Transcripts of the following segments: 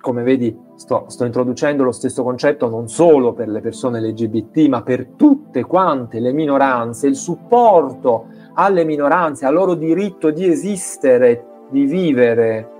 Come vedi sto, sto, introducendo lo stesso concetto non solo per le persone LGBT, ma per tutte quante le minoranze, il supporto alle minoranze, al loro diritto di esistere, di vivere,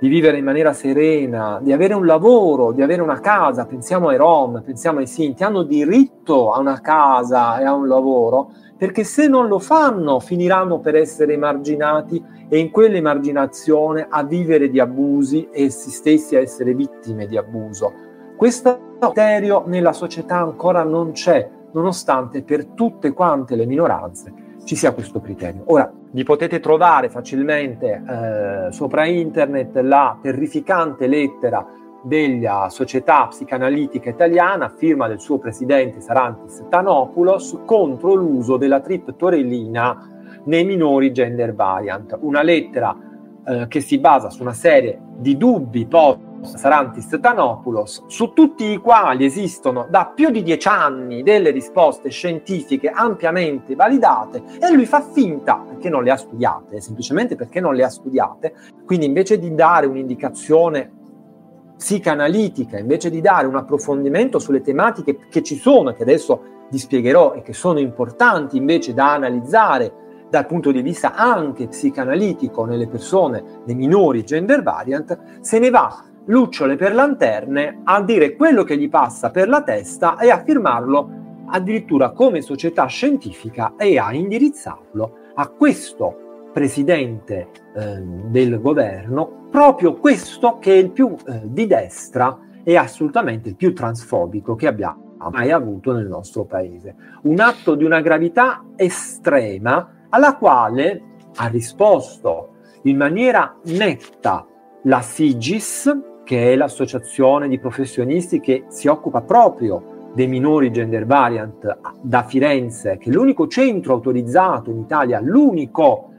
di vivere in maniera serena, di avere un lavoro, di avere una casa. Pensiamo ai Rom, pensiamo ai Sinti, hanno diritto a una casa e a un lavoro, perché se non lo fanno finiranno per essere emarginati e in quell'emarginazione a vivere di abusi e essi stessi a essere vittime di abuso. Questo criterio nella società ancora non c'è, nonostante per tutte quante le minoranze ci sia questo criterio. Ora, vi potete trovare facilmente eh, sopra internet la terrificante lettera della Società Psicanalitica Italiana, firma del suo presidente Sarantis Tanopoulos, contro l'uso della triptorelina nei minori gender variant. Una lettera eh, che si basa su una serie di dubbi posti Sarantis Tanopoulos, su tutti i quali esistono da più di dieci anni delle risposte scientifiche ampiamente validate e lui fa finta perché non le ha studiate, semplicemente perché non le ha studiate. Quindi invece di dare un'indicazione psicanalitica, invece di dare un approfondimento sulle tematiche che ci sono che adesso vi spiegherò e che sono importanti invece da analizzare dal punto di vista anche psicanalitico nelle persone, nei minori gender variant, se ne va lucciole per lanterne a dire quello che gli passa per la testa e a firmarlo addirittura come società scientifica e a indirizzarlo a questo presidente eh, del governo, proprio questo che è il più eh, di destra e assolutamente il più transfobico che abbiamo mai avuto nel nostro paese. Un atto di una gravità estrema alla quale ha risposto in maniera netta la SIGIS, che è l'associazione di professionisti che si occupa proprio dei minori gender variant da Firenze, che è l'unico centro autorizzato in Italia, l'unico,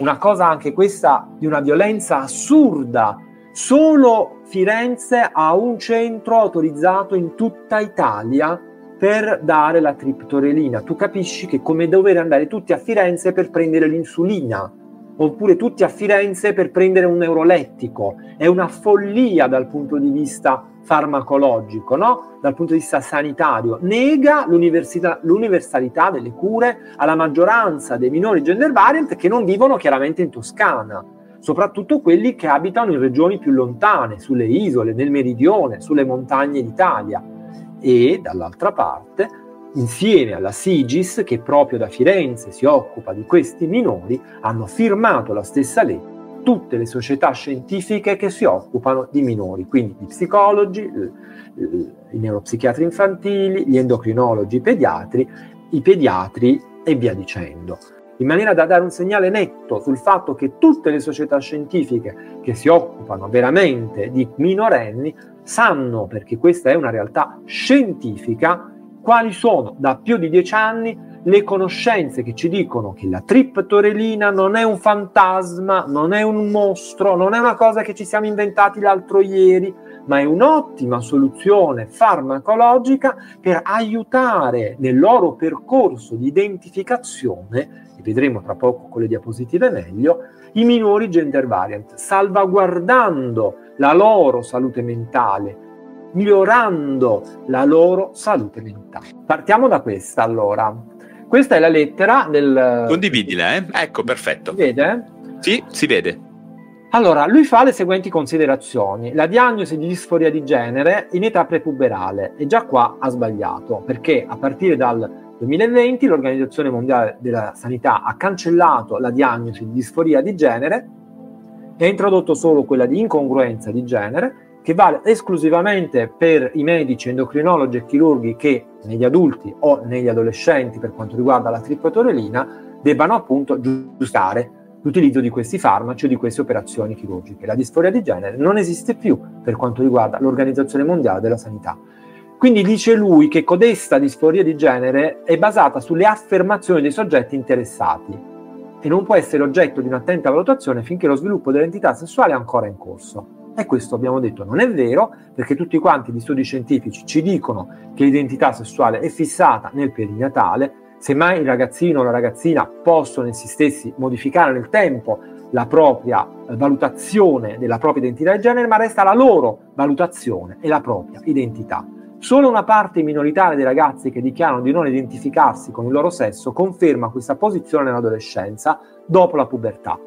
una cosa anche questa di una violenza assurda, solo Firenze ha un centro autorizzato in tutta Italia per dare la triptorelina. Tu capisci che come dover andare tutti a Firenze per prendere l'insulina, oppure tutti a Firenze per prendere un neurolettico. È una follia dal punto di vista farmacologico, no? dal punto di vista sanitario. Nega l'universalità delle cure alla maggioranza dei minori gender variant che non vivono chiaramente in Toscana soprattutto quelli che abitano in regioni più lontane, sulle isole, nel meridione, sulle montagne d'Italia e dall'altra parte, insieme alla Sigis, che proprio da Firenze si occupa di questi minori, hanno firmato la stessa legge tutte le società scientifiche che si occupano di minori, quindi gli psicologi, i neuropsichiatri infantili, gli endocrinologi, i pediatri, i pediatri e via dicendo. In maniera da dare un segnale netto sul fatto che tutte le società scientifiche che si occupano veramente di minorenni sanno, perché questa è una realtà scientifica, quali sono da più di dieci anni le conoscenze che ci dicono che la triptorelina non è un fantasma, non è un mostro, non è una cosa che ci siamo inventati l'altro ieri, ma è un'ottima soluzione farmacologica per aiutare nel loro percorso di identificazione vedremo tra poco con le diapositive meglio, i minori gender variant, salvaguardando la loro salute mentale, migliorando la loro salute mentale. Partiamo da questa allora. Questa è la lettera del... Condividila, eh? Ecco, perfetto. Si vede? Sì, si vede. Allora, lui fa le seguenti considerazioni. La diagnosi di disforia di genere in età prepuberale. E già qua ha sbagliato, perché a partire dal 2020 l'Organizzazione Mondiale della Sanità ha cancellato la diagnosi di disforia di genere e ha introdotto solo quella di incongruenza di genere, che vale esclusivamente per i medici, endocrinologi e chirurghi che negli adulti o negli adolescenti, per quanto riguarda la tripotorelina, debbano appunto giustare l'utilizzo di questi farmaci o di queste operazioni chirurgiche. La disforia di genere non esiste più per quanto riguarda l'Organizzazione Mondiale della Sanità. Quindi dice lui che codesta disforia di genere è basata sulle affermazioni dei soggetti interessati e non può essere oggetto di un'attenta valutazione finché lo sviluppo dell'entità sessuale è ancora in corso. E questo abbiamo detto non è vero, perché tutti quanti gli studi scientifici ci dicono che l'identità sessuale è fissata nel perinatale, semmai il ragazzino o la ragazzina possono essi stessi modificare nel tempo la propria eh, valutazione della propria identità di genere, ma resta la loro valutazione e la propria identità. Solo una parte minoritaria dei ragazzi che dichiarano di non identificarsi con il loro sesso conferma questa posizione nell'adolescenza dopo la pubertà.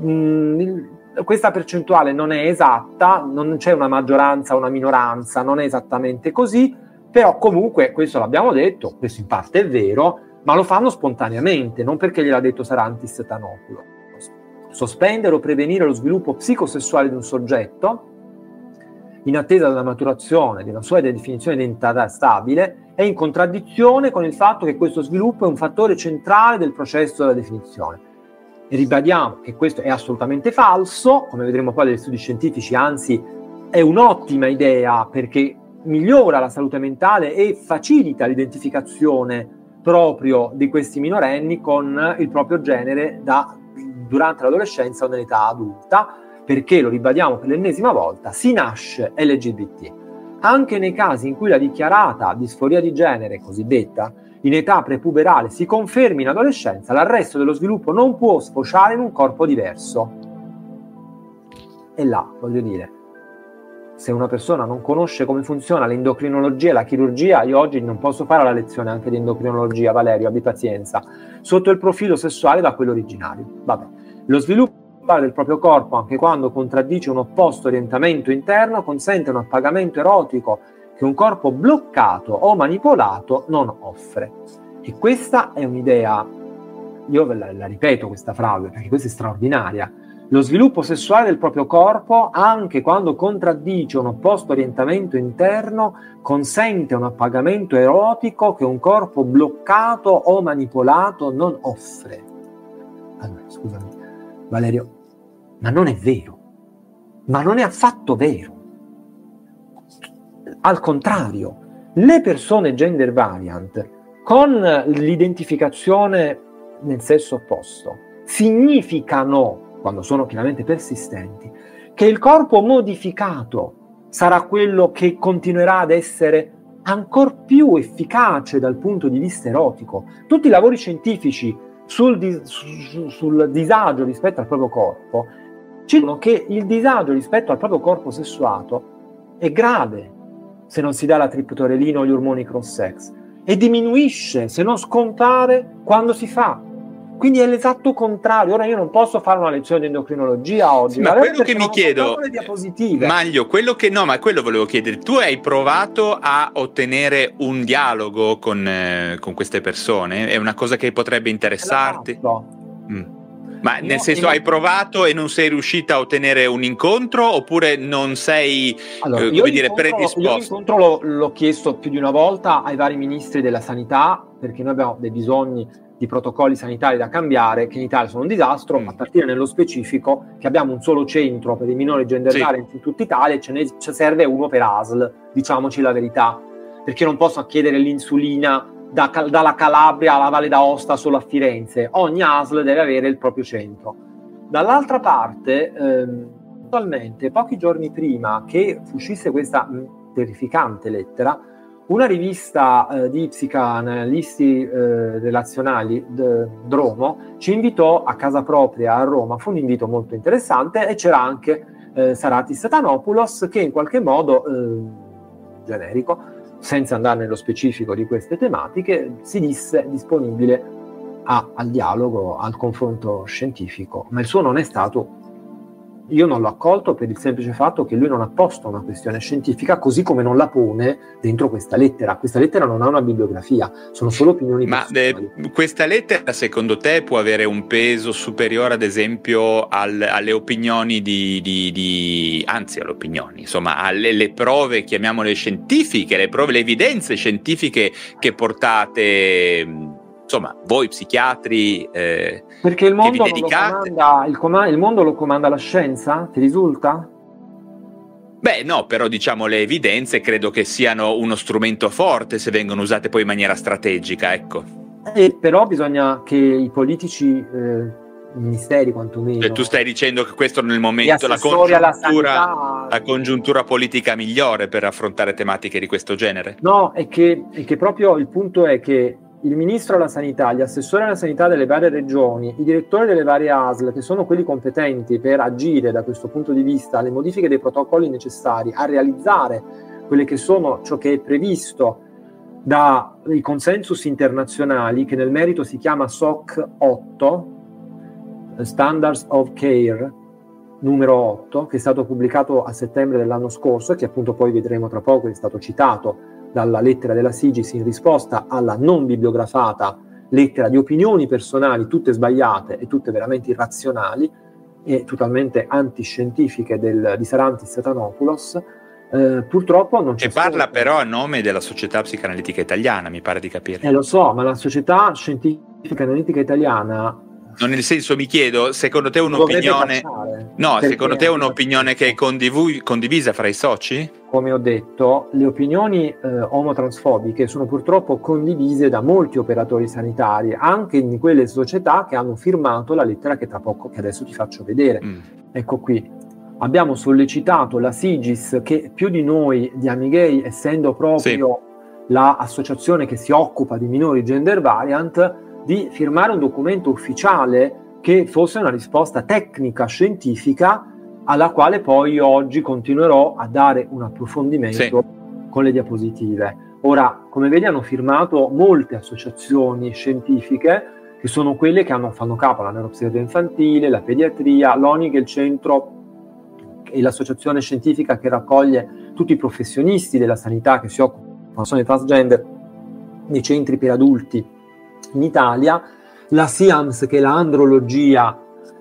Mm, questa percentuale non è esatta, non c'è una maggioranza o una minoranza, non è esattamente così, però comunque questo l'abbiamo detto, questo in parte è vero, ma lo fanno spontaneamente, non perché gliel'ha detto Sarantis Tanopulo. Sospendere o prevenire lo sviluppo psicosessuale di un soggetto in attesa della maturazione di una sua definizione di identità stabile, è in contraddizione con il fatto che questo sviluppo è un fattore centrale del processo della definizione. Ribadiamo che questo è assolutamente falso, come vedremo poi dagli studi scientifici, anzi è un'ottima idea perché migliora la salute mentale e facilita l'identificazione proprio di questi minorenni con il proprio genere da, durante l'adolescenza o nell'età adulta, perché, lo ribadiamo per l'ennesima volta, si nasce LGBT. Anche nei casi in cui la dichiarata disforia di genere cosiddetta in età prepuberale si confermi in adolescenza, l'arresto dello sviluppo non può sfociare in un corpo diverso. E là, voglio dire, se una persona non conosce come funziona l'endocrinologia e la chirurgia, io oggi non posso fare la lezione anche di endocrinologia, Valerio, abbi pazienza, sotto il profilo sessuale da quello originario. Vabbè. Lo sviluppo del proprio corpo, anche quando contraddice un opposto orientamento interno, consente un appagamento erotico che un corpo bloccato o manipolato non offre. E questa è un'idea, io la, la ripeto questa frase perché questa è straordinaria, lo sviluppo sessuale del proprio corpo, anche quando contraddice un opposto orientamento interno, consente un appagamento erotico che un corpo bloccato o manipolato non offre. Allora, scusami, Valerio, ma non è vero, ma non è affatto vero. Al contrario, le persone gender variant con l'identificazione nel sesso opposto significano, quando sono chiaramente persistenti, che il corpo modificato sarà quello che continuerà ad essere ancora più efficace dal punto di vista erotico. Tutti i lavori scientifici sul, sul disagio rispetto al proprio corpo ci dicono che il disagio rispetto al proprio corpo sessuato è grave se non si dà la triptorelina o gli ormoni cross-sex e diminuisce, se non scontare, quando si fa. Quindi è l'esatto contrario. Ora io non posso fare una lezione di endocrinologia oggi. Sì, ma quello che mi chiedo, Maglio, quello che no, ma quello volevo chiedere. Tu hai provato a ottenere un dialogo con, eh, con queste persone? È una cosa che potrebbe interessarti? Mm. Ma nel senso, hai provato e non sei riuscita a ottenere un incontro oppure non sei allora, eh, come dire, predisposto? Io l'incontro l'ho, l'ho chiesto più di una volta ai vari ministri della sanità perché noi abbiamo dei bisogni di protocolli sanitari da cambiare che in Italia sono un disastro, mm. a partire nello specifico che abbiamo un solo centro per i minori gender sì. in tutta Italia e ce ne ce serve uno per ASL, diciamoci la verità, perché non posso chiedere l'insulina da, dalla Calabria alla Valle d'Aosta solo a Firenze. Ogni ASL deve avere il proprio centro. Dall'altra parte, ehm, attualmente, pochi giorni prima che uscisse questa mh, terrificante lettera, una rivista eh, di psicanalisti eh, relazionali, d- Dromo, ci invitò a casa propria a Roma. Fu un invito molto interessante e c'era anche eh, Saratis Satanopoulos che in qualche modo, eh, generico, senza andare nello specifico di queste tematiche, si disse disponibile a, al dialogo, al confronto scientifico, ma il suo non è stato io non l'ho accolto per il semplice fatto che lui non ha posto una questione scientifica così come non la pone dentro questa lettera. Questa lettera non ha una bibliografia, sono solo opinioni Ma eh, questa lettera secondo te può avere un peso superiore ad esempio al, alle opinioni di, di, di, anzi alle opinioni, insomma alle prove, chiamiamole scientifiche, le prove, le evidenze scientifiche che portate insomma, voi psichiatri... Eh, Perché il mondo, comanda, il, com- il mondo lo comanda la scienza, ti risulta? Beh, no, però diciamo le evidenze credo che siano uno strumento forte se vengono usate poi in maniera strategica, ecco. Eh, però bisogna che i politici, eh, i ministeri quantomeno... Cioè, tu stai dicendo che questo nel momento la congiuntura, la congiuntura, politica migliore per affrontare tematiche di questo genere? No, è che, è che proprio il punto è che il ministro della sanità, gli assessori alla sanità delle varie regioni, i direttori delle varie ASL, che sono quelli competenti per agire da questo punto di vista alle modifiche dei protocolli necessari a realizzare quelle che sono ciò che è previsto dai consensus internazionali, che nel merito si chiama SOC 8, Standards of Care, numero 8, che è stato pubblicato a settembre dell'anno scorso e che appunto poi vedremo tra poco, è stato citato dalla lettera della Sigis in risposta alla non bibliografata lettera di opinioni personali, tutte sbagliate e tutte veramente irrazionali e totalmente antiscientifiche del, di Sarantis Satanopoulos, eh, purtroppo non c'è. E parla solo... però a nome della Società Psicanalitica Italiana, mi pare di capire. Eh, lo so, ma la Società Scientifica Analitica Italiana No, nel senso mi chiedo, secondo te un'opinione... No, secondo te un'opinione che è condiv- condivisa fra i soci? Come ho detto, le opinioni eh, omotransfobiche sono purtroppo condivise da molti operatori sanitari, anche in quelle società che hanno firmato la lettera che tra poco, che adesso ti faccio vedere. Mm. Ecco qui. Abbiamo sollecitato la Sigis, che più di noi di Amigay, essendo proprio sì. l'associazione che si occupa di minori gender variant, di firmare un documento ufficiale che fosse una risposta tecnica, scientifica, alla quale poi oggi continuerò a dare un approfondimento sì. con le diapositive. Ora, come vedi, hanno firmato molte associazioni scientifiche che sono quelle che hanno, fanno capo alla neuropsichiatria infantile, la pediatria, l'ONI che è il centro e l'associazione scientifica che raccoglie tutti i professionisti della sanità che si occupano sono i transgender nei centri per adulti in Italia, la SIAMS che è l'andrologia,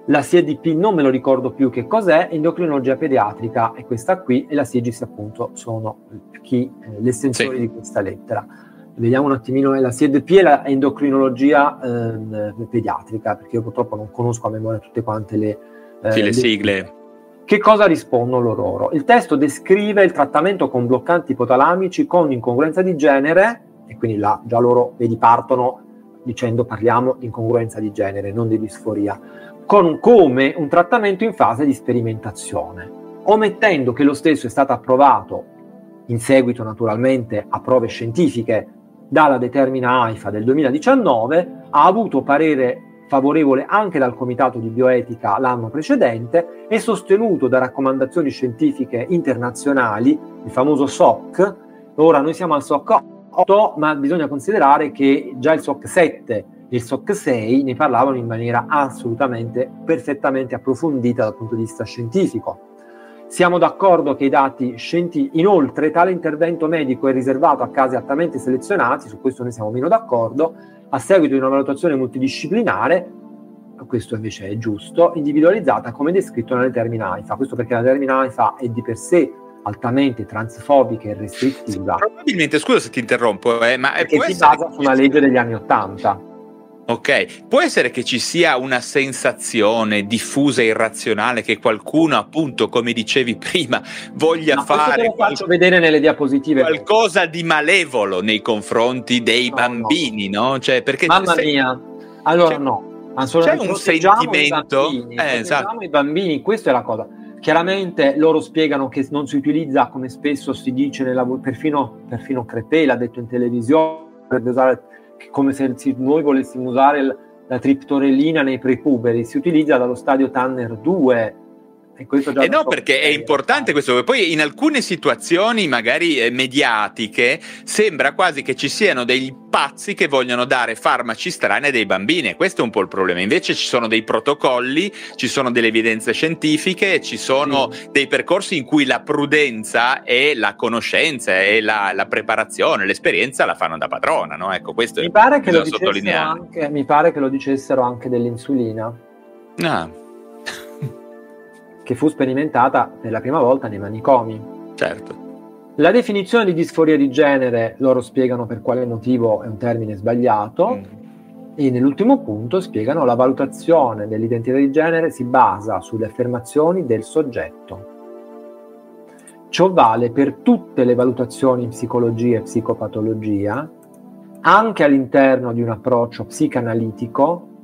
la SIEDP non me lo ricordo più che cos'è, endocrinologia pediatrica e questa qui e la SIGIS appunto sono chi, eh, gli estensori sì. di questa lettera. Vediamo un attimino, la SIEDP è l'endocrinologia eh, pediatrica, perché io purtroppo non conosco a memoria tutte quante le, eh, sì, le sigle. Che cosa rispondono loro? Il testo descrive il trattamento con bloccanti ipotalamici con incongruenza di genere, e quindi là già loro, vedi, partono dicendo parliamo di incongruenza di genere, non di disforia, con come un trattamento in fase di sperimentazione, omettendo che lo stesso è stato approvato in seguito naturalmente a prove scientifiche dalla determina AIFA del 2019, ha avuto parere favorevole anche dal Comitato di Bioetica l'anno precedente e sostenuto da raccomandazioni scientifiche internazionali, il famoso SOC. Ora noi siamo al SOC 8, ma bisogna considerare che già il SOC 7 e il SOC 6 ne parlavano in maniera assolutamente perfettamente approfondita dal punto di vista scientifico. Siamo d'accordo che i dati scientifici, inoltre tale intervento medico è riservato a casi altamente selezionati, su questo noi siamo meno d'accordo, a seguito di una valutazione multidisciplinare, questo invece è giusto, individualizzata come descritto nella termina AIFA. Questo perché la termina AIFA è di per sé altamente transfobica e restrittiva. Probabilmente, scusa se ti interrompo, eh, ma che si basa su una legge degli anni Ottanta. Ok, può essere che ci sia una sensazione diffusa e irrazionale che qualcuno, appunto, come dicevi prima, voglia no, fare qual- vedere nelle diapositive qualcosa di malevolo nei confronti dei no, bambini, no? no? Cioè, perché Mamma se... mia, allora cioè, no, c'è un sentimento, i bambini, eh, esatto. i bambini, questa è la cosa Chiaramente loro spiegano che non si utilizza, come spesso si dice, nella, perfino, perfino Crepè l'ha detto in televisione, usare, come se noi volessimo usare la triptorellina nei prepuberi, si utilizza dallo stadio Tanner 2 e eh no, perché è importante questo. Poi in alcune situazioni, magari eh, mediatiche, sembra quasi che ci siano dei pazzi che vogliono dare farmaci strani a dei bambini. E questo è un po' il problema. Invece ci sono dei protocolli, ci sono delle evidenze scientifiche, ci sono mm. dei percorsi in cui la prudenza e la conoscenza e la, la preparazione, l'esperienza la fanno da padrona. No? Ecco, questo mi pare, che lo anche, mi pare che lo dicessero anche dell'insulina. Ah che fu sperimentata per la prima volta nei manicomi. Certo. La definizione di disforia di genere, loro spiegano per quale motivo è un termine sbagliato. Mm. E nell'ultimo punto spiegano la valutazione dell'identità di genere si basa sulle affermazioni del soggetto. Ciò vale per tutte le valutazioni in psicologia e psicopatologia, anche all'interno di un approccio psicanalitico,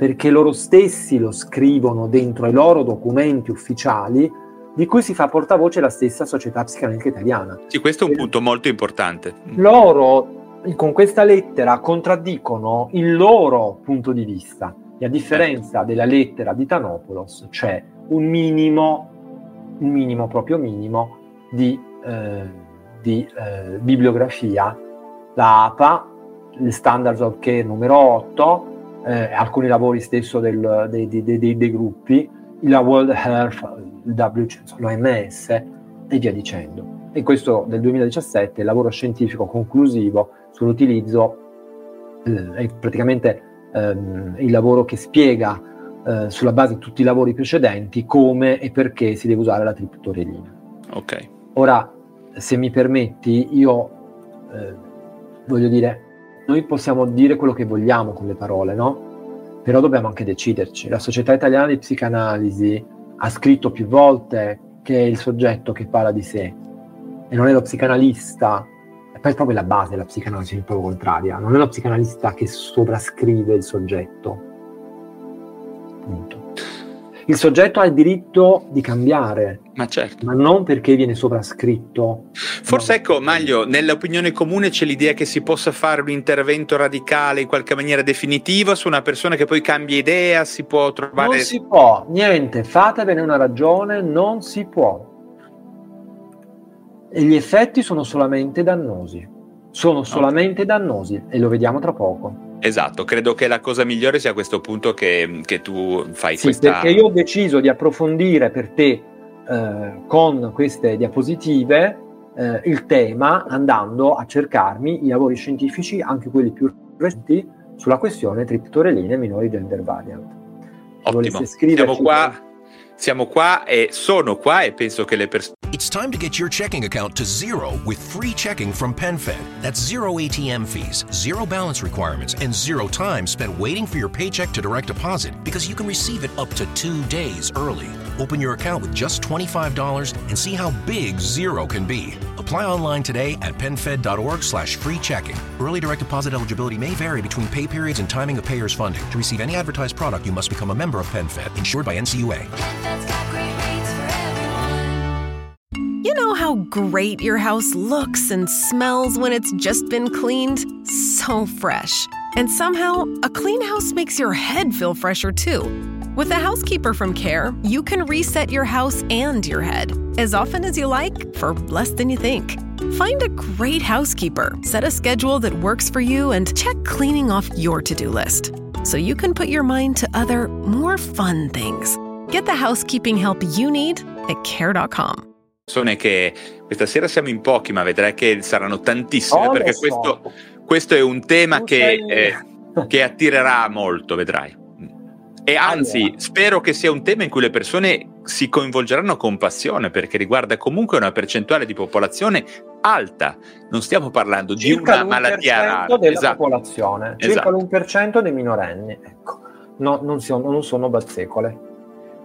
perché loro stessi lo scrivono dentro ai loro documenti ufficiali, di cui si fa portavoce la stessa società psicanalitica italiana. Sì, questo è un punto molto importante. Loro con questa lettera contraddicono il loro punto di vista e a differenza della lettera di Tanopoulos c'è un minimo, un minimo proprio minimo di, eh, di eh, bibliografia, la APA, il Standards of Care numero 8, eh, alcuni lavori stesso del, dei, dei, dei, dei, gruppi, la World Health, l'OMS e via dicendo. E questo del 2017 il lavoro scientifico conclusivo sull'utilizzo eh, è praticamente ehm, il lavoro che spiega eh, sulla base di tutti i lavori precedenti come e perché si deve usare la triptorelina. Ok. Ora, se mi permetti, io eh, voglio dire, noi possiamo dire quello che vogliamo con le parole, no? Però dobbiamo anche deciderci. La Società Italiana di Psicanalisi ha scritto più volte che è il soggetto che parla di sé e non è lo psicanalista poi è proprio la base della psicanalisi, è proprio contraria. Non è lo psicanalista che sovrascrive il soggetto. Punto. Il soggetto ha il diritto di cambiare, ma, certo. ma non perché viene sovrascritto. Forse no. ecco, Maglio, nell'opinione comune c'è l'idea che si possa fare un intervento radicale in qualche maniera definitiva su una persona che poi cambia idea, si può trovare... Non si può, niente, fatevene una ragione, non si può e gli effetti sono solamente dannosi. Sono solamente dannosi e lo vediamo tra poco. Esatto, credo che la cosa migliore sia a questo punto che, che tu fai sì, questa... perché io ho deciso di approfondire per te eh, con queste diapositive eh, il tema andando a cercarmi i lavori scientifici, anche quelli più recenti, sulla questione triptoreline minori gender variant. Ottimo, siamo qua siamo qua e sono qua e penso che le persone... It's time to get your checking account to zero with free checking from PenFed. That's zero ATM fees, zero balance requirements, and zero time spent waiting for your paycheck to direct deposit because you can receive it up to two days early. Open your account with just $25 and see how big zero can be. Apply online today at penfed.org slash free checking. Early direct deposit eligibility may vary between pay periods and timing of payer's funding. To receive any advertised product, you must become a member of PenFed, insured by NCUA. You know how great your house looks and smells when it's just been cleaned? So fresh. And somehow, a clean house makes your head feel fresher too. With a housekeeper from Care, you can reset your house and your head as often as you like for less than you think. Find a great housekeeper, set a schedule that works for you, and check cleaning off your to do list so you can put your mind to other, more fun things. Get the housekeeping help you need at care.com. Che questa sera siamo in pochi, ma vedrai che saranno tantissime oh, perché so. questo, questo, è un tema che, eh, che attirerà molto, vedrai. E anzi, allora. spero che sia un tema in cui le persone si coinvolgeranno con passione, perché riguarda comunque una percentuale di popolazione alta. Non stiamo parlando circa di una malattia rara. della esatto. popolazione, circa esatto. l'1% dei minorenni. Ecco, no, non, sono, non sono bazzecole.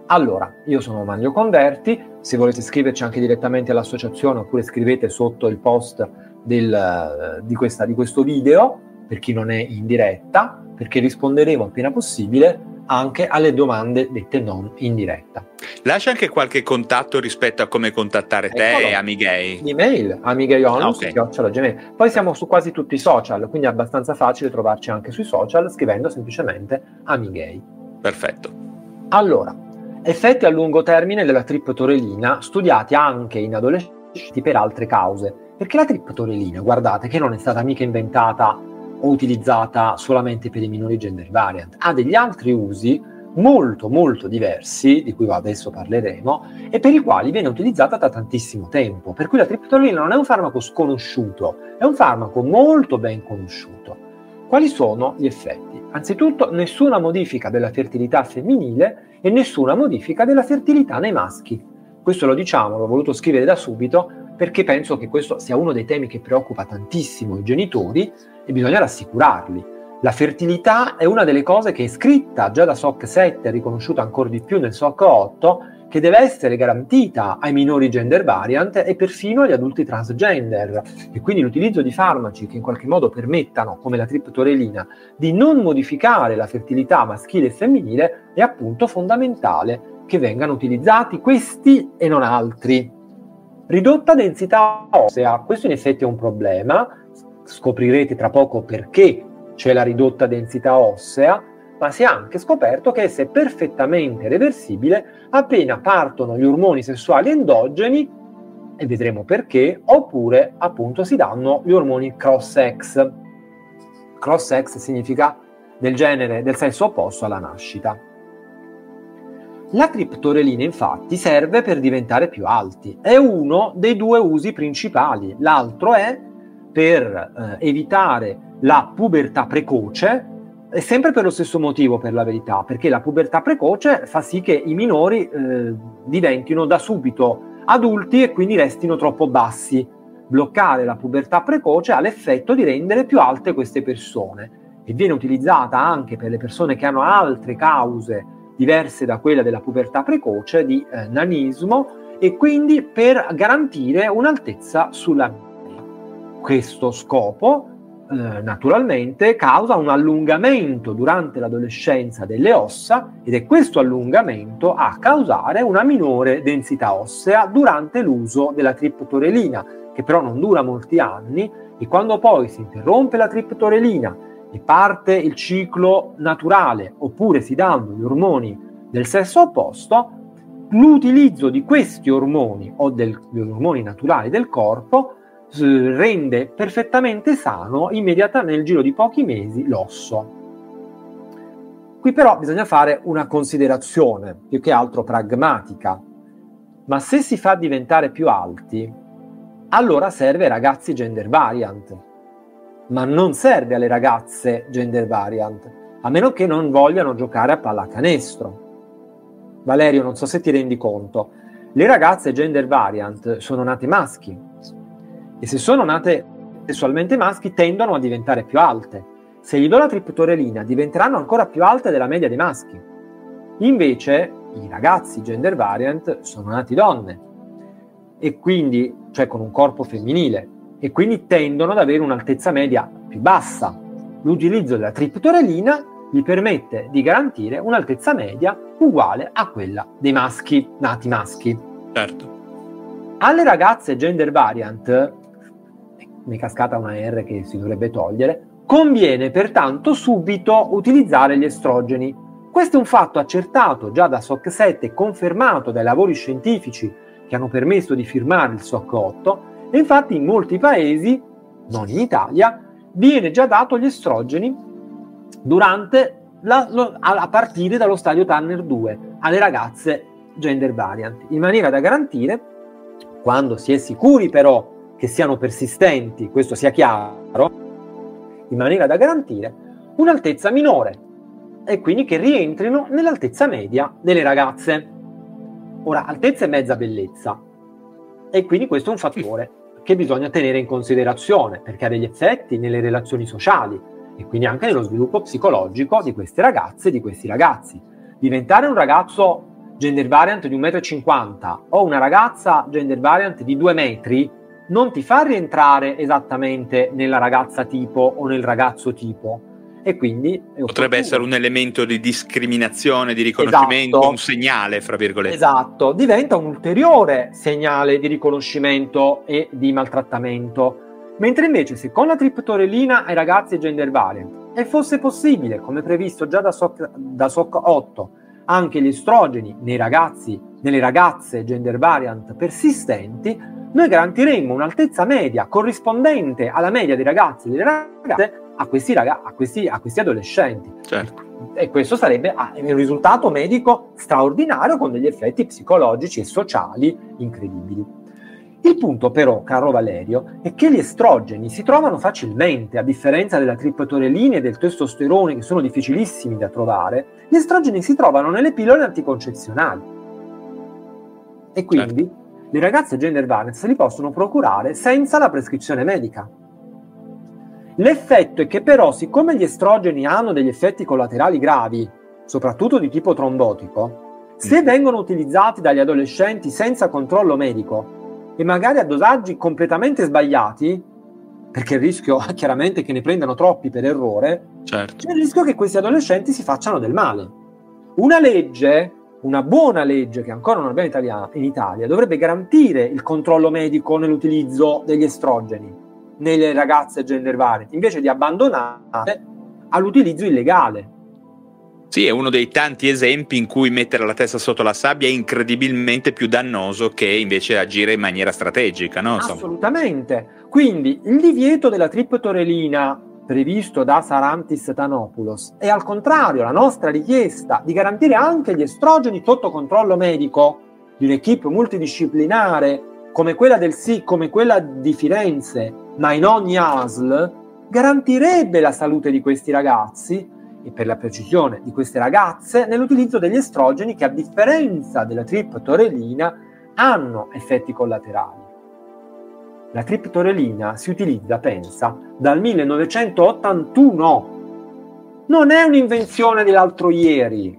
Allora, io sono Maglio Converti, se volete scriverci anche direttamente all'associazione oppure scrivete sotto il post del, di, questa, di questo video, per chi non è in diretta, perché risponderemo appena possibile anche alle domande dette non in diretta. Lascia anche qualche contatto rispetto a come contattare te Eccolo. e Amigay. Email, amigayonus, ah, okay. Poi siamo su quasi tutti i social, quindi è abbastanza facile trovarci anche sui social scrivendo semplicemente Amigay. Perfetto. Allora, effetti a lungo termine della triptorelina studiati anche in adolescenti per altre cause. Perché la triptorelina, guardate, che non è stata mica inventata o utilizzata solamente per i minori gender variant, ha degli altri usi molto molto diversi, di cui adesso parleremo, e per i quali viene utilizzata da tantissimo tempo. Per cui la triptolina non è un farmaco sconosciuto, è un farmaco molto ben conosciuto. Quali sono gli effetti? Anzitutto nessuna modifica della fertilità femminile e nessuna modifica della fertilità nei maschi. Questo lo diciamo, l'ho voluto scrivere da subito perché penso che questo sia uno dei temi che preoccupa tantissimo i genitori e bisogna rassicurarli. La fertilità è una delle cose che è scritta già da SOC 7, riconosciuta ancora di più nel SOC 8, che deve essere garantita ai minori gender variant e perfino agli adulti transgender. E quindi l'utilizzo di farmaci che in qualche modo permettano, come la triptorelina, di non modificare la fertilità maschile e femminile è appunto fondamentale che vengano utilizzati questi e non altri. Ridotta densità ossea, questo in effetti è un problema, scoprirete tra poco perché c'è la ridotta densità ossea, ma si è anche scoperto che essa è perfettamente reversibile appena partono gli ormoni sessuali endogeni, e vedremo perché, oppure appunto si danno gli ormoni cross-sex. Cross-sex significa del genere, del sesso opposto alla nascita. La triptorelina infatti serve per diventare più alti, è uno dei due usi principali, l'altro è per eh, evitare la pubertà precoce, è sempre per lo stesso motivo per la verità, perché la pubertà precoce fa sì che i minori eh, diventino da subito adulti e quindi restino troppo bassi. Bloccare la pubertà precoce ha l'effetto di rendere più alte queste persone e viene utilizzata anche per le persone che hanno altre cause diverse da quella della pubertà precoce, di eh, nanismo, e quindi per garantire un'altezza sulla media. Questo scopo eh, naturalmente causa un allungamento durante l'adolescenza delle ossa ed è questo allungamento a causare una minore densità ossea durante l'uso della triptorelina, che però non dura molti anni e quando poi si interrompe la triptorelina e parte il ciclo naturale oppure si danno gli ormoni del sesso opposto, l'utilizzo di questi ormoni o degli ormoni naturali del corpo rende perfettamente sano immediatamente nel giro di pochi mesi l'osso. Qui però bisogna fare una considerazione, più che altro pragmatica. Ma se si fa diventare più alti, allora serve ragazzi gender variant, ma non serve alle ragazze gender variant, a meno che non vogliano giocare a pallacanestro. Valerio, non so se ti rendi conto, le ragazze gender variant sono nate maschi, e se sono nate sessualmente maschi tendono a diventare più alte. Se gli do la triptorelina diventeranno ancora più alte della media dei maschi. Invece i ragazzi gender variant sono nati donne e quindi, cioè con un corpo femminile, e quindi tendono ad avere un'altezza media più bassa. L'utilizzo della triptorelina gli permette di garantire un'altezza media uguale a quella dei maschi nati maschi. Certo. Alle ragazze gender variant mi è cascata una R che si dovrebbe togliere, conviene pertanto subito utilizzare gli estrogeni. Questo è un fatto accertato già da SOC 7 e confermato dai lavori scientifici che hanno permesso di firmare il SOC 8 e infatti in molti paesi, non in Italia, viene già dato gli estrogeni durante la, lo, a partire dallo stadio Tanner 2 alle ragazze gender variant, in maniera da garantire, quando si è sicuri però che siano persistenti, questo sia chiaro, in maniera da garantire un'altezza minore e quindi che rientrino nell'altezza media delle ragazze. Ora, altezza e mezza bellezza. E quindi questo è un fattore che bisogna tenere in considerazione perché ha degli effetti nelle relazioni sociali e quindi anche nello sviluppo psicologico di queste ragazze e di questi ragazzi. Diventare un ragazzo gender variant di 1,50 m o una ragazza gender variant di 2 metri non ti fa rientrare esattamente nella ragazza tipo o nel ragazzo tipo. E quindi potrebbe essere un elemento di discriminazione, di riconoscimento, esatto. un segnale, fra virgolette. Esatto, diventa un ulteriore segnale di riconoscimento e di maltrattamento. Mentre invece se con la triptorelina ai ragazzi gender variant e fosse possibile, come previsto già da SOC, da SOC 8, anche gli estrogeni nei ragazzi, nelle ragazze gender variant persistenti, noi garantiremmo un'altezza media corrispondente alla media dei ragazzi e delle ragazze a questi, raga- a questi, a questi adolescenti. Certo. E questo sarebbe ah, un risultato medico straordinario con degli effetti psicologici e sociali incredibili. Il punto però, caro Valerio, è che gli estrogeni si trovano facilmente, a differenza della triptorelina e del testosterone che sono difficilissimi da trovare, gli estrogeni si trovano nelle pillole anticoncezionali. E quindi certo le ragazze gender variant se li possono procurare senza la prescrizione medica. L'effetto è che però, siccome gli estrogeni hanno degli effetti collaterali gravi, soprattutto di tipo trombotico, se mm. vengono utilizzati dagli adolescenti senza controllo medico e magari a dosaggi completamente sbagliati, perché il rischio è chiaramente che ne prendano troppi per errore, certo. c'è il rischio che questi adolescenti si facciano del male. Una legge, una buona legge che ancora non abbiamo in Italia, dovrebbe garantire il controllo medico nell'utilizzo degli estrogeni nelle ragazze gender variant, invece di abbandonare all'utilizzo illegale. Sì, è uno dei tanti esempi in cui mettere la testa sotto la sabbia è incredibilmente più dannoso che invece agire in maniera strategica, no? Assolutamente. Quindi il divieto della triptorelina previsto da Sarantis Tanopoulos è al contrario la nostra richiesta di garantire anche gli estrogeni sotto controllo medico di un'equipe multidisciplinare come quella del SIC, come quella di Firenze, ma in ogni ASL, garantirebbe la salute di questi ragazzi e per la precisione di queste ragazze nell'utilizzo degli estrogeni che a differenza della triptorelina hanno effetti collaterali. La triptorelina si utilizza, pensa, dal 1981. Non è un'invenzione dell'altro ieri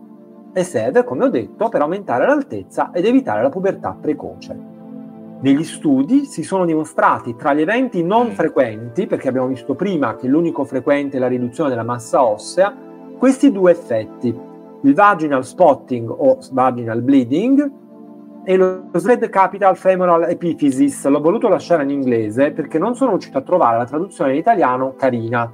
e serve, come ho detto, per aumentare l'altezza ed evitare la pubertà precoce. Negli studi si sono dimostrati tra gli eventi non mm. frequenti, perché abbiamo visto prima che l'unico frequente è la riduzione della massa ossea, questi due effetti, il vaginal spotting o vaginal bleeding e lo sled capital femoral epiphysis. L'ho voluto lasciare in inglese perché non sono riuscito a trovare la traduzione in italiano carina.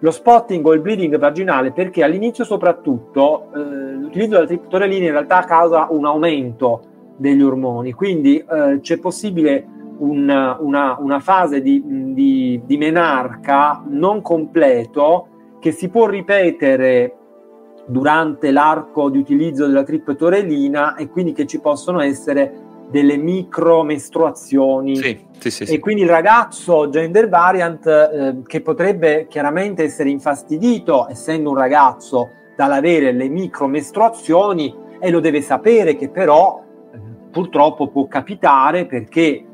Lo spotting o il bleeding vaginale perché all'inizio soprattutto eh, l'utilizzo della triptorelina in realtà causa un aumento degli ormoni, quindi eh, c'è possibile un, una, una, fase di, di, di menarca non completo che si può ripetere durante l'arco di utilizzo della triptorelina e quindi che ci possono essere delle micro mestruazioni sì, sì, sì, e quindi il ragazzo gender variant eh, che potrebbe chiaramente essere infastidito essendo un ragazzo dall'avere le micro mestruazioni e lo deve sapere che però purtroppo può capitare perché eh,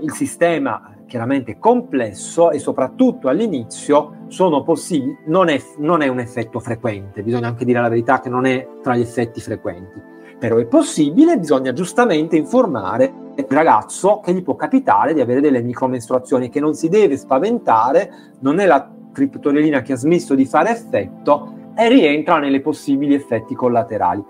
il sistema chiaramente complesso e soprattutto all'inizio sono possibili, non è, non è un effetto frequente, bisogna anche dire la verità che non è tra gli effetti frequenti, però è possibile, bisogna giustamente informare il ragazzo che gli può capitare di avere delle micromestruazioni che non si deve spaventare, non è la triptorelina che ha smesso di fare effetto e rientra nelle possibili effetti collaterali.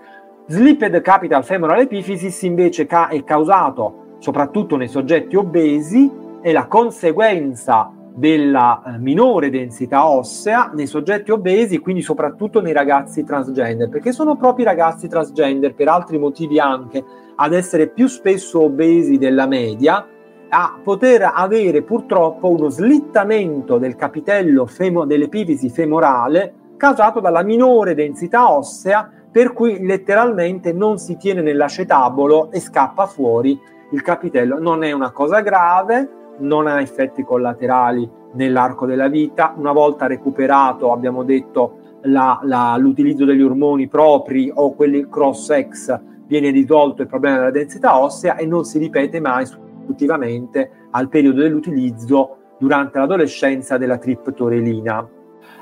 Slipped capital femoral epiphysis invece ca- è causato soprattutto nei soggetti obesi e la conseguenza della eh, minore densità ossea nei soggetti obesi, quindi soprattutto nei ragazzi transgender, perché sono proprio i ragazzi transgender, per altri motivi anche, ad essere più spesso obesi della media, a poter avere purtroppo uno slittamento del capitello femo- dell'epifisi femorale causato dalla minore densità ossea per cui letteralmente non si tiene nell'acetabolo e scappa fuori il capitello. Non è una cosa grave, non ha effetti collaterali nell'arco della vita. Una volta recuperato, abbiamo detto, la, la, l'utilizzo degli ormoni propri o quelli cross-sex viene risolto il problema della densità ossea e non si ripete mai successivamente al periodo dell'utilizzo durante l'adolescenza della triptorelina.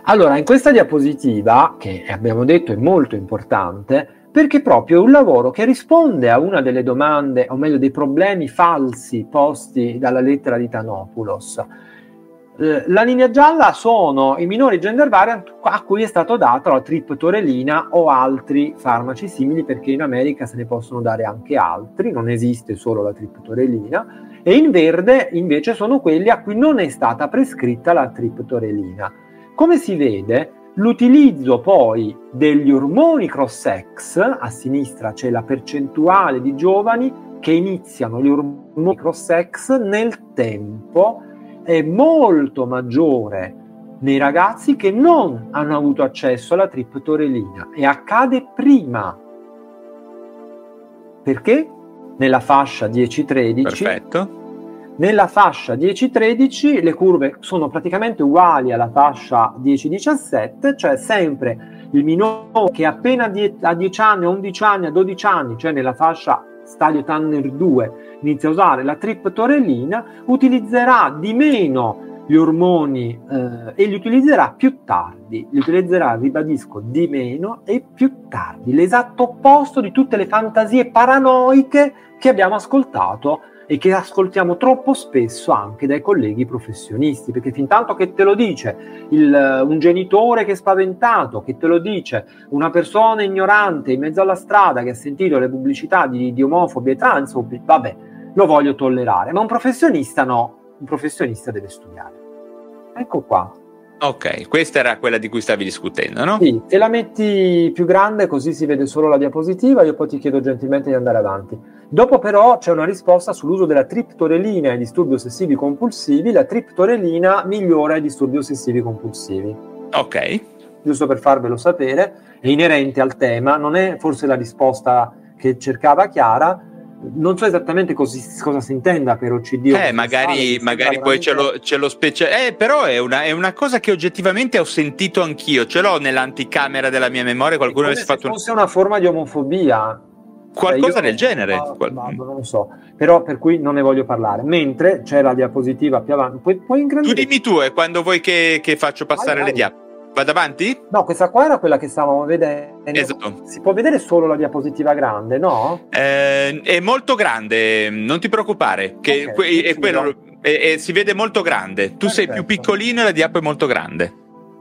Allora, in questa diapositiva, che abbiamo detto è molto importante, perché proprio è un lavoro che risponde a una delle domande, o meglio dei problemi falsi posti dalla lettera di Tanopoulos. Eh, la linea gialla sono i minori gender variant a cui è stato dato la triptorelina o altri farmaci simili perché in America se ne possono dare anche altri, non esiste solo la triptorelina, e in verde invece sono quelli a cui non è stata prescritta la triptorelina. Come si vede, l'utilizzo poi degli ormoni cross-sex, a sinistra c'è la percentuale di giovani che iniziano gli ormoni cross-sex nel tempo, è molto maggiore nei ragazzi che non hanno avuto accesso alla triptorelina e accade prima. Perché? Nella fascia 10-13 Perfetto nella fascia 10-13 le curve sono praticamente uguali alla fascia 10-17, cioè sempre il minore che appena a 10 anni, a 11 anni, a 12 anni, cioè nella fascia stadio Tanner 2, inizia a usare la triptorelina, utilizzerà di meno gli ormoni eh, e li utilizzerà più tardi, li utilizzerà, ribadisco, di meno e più tardi, l'esatto opposto di tutte le fantasie paranoiche che abbiamo ascoltato e che ascoltiamo troppo spesso anche dai colleghi professionisti, perché fin tanto che te lo dice il, un genitore che è spaventato, che te lo dice una persona ignorante in mezzo alla strada che ha sentito le pubblicità di, di omofobi e transfobi, vabbè, lo voglio tollerare, ma un professionista no, un professionista deve studiare. Ecco qua. Ok, questa era quella di cui stavi discutendo, no? Sì, se la metti più grande così si vede solo la diapositiva, io poi ti chiedo gentilmente di andare avanti. Dopo però c'è una risposta sull'uso della triptorelina ai disturbi ossessivi compulsivi. La triptorelina migliora i disturbi ossessivi compulsivi. Ok. Giusto per farvelo sapere, è inerente al tema, non è forse la risposta che cercava Chiara, non so esattamente così, cosa si intenda per OCD. Eh, magari, magari poi ce lo, ce lo speciale. Eh, però è una, è una, cosa che oggettivamente ho sentito anch'io. Ce l'ho nell'anticamera della mia memoria. Qualcuno ha fatto. fosse una forma di omofobia. Qualcosa cioè, del genere. No, no, non lo so, però per cui non ne voglio parlare. Mentre c'è la diapositiva più avanti. Puoi, puoi tu dimmi tu, e eh, quando vuoi che, che faccio passare vai, vai. le diapositive. Vado avanti? No, questa qua era quella che stavamo vedendo. Esatto. Si può vedere solo la diapositiva grande, no? Eh, è molto grande, non ti preoccupare, che okay, que- è quello, è, è, si vede molto grande. Tu Perfetto. sei più piccolino e la diapo è molto grande.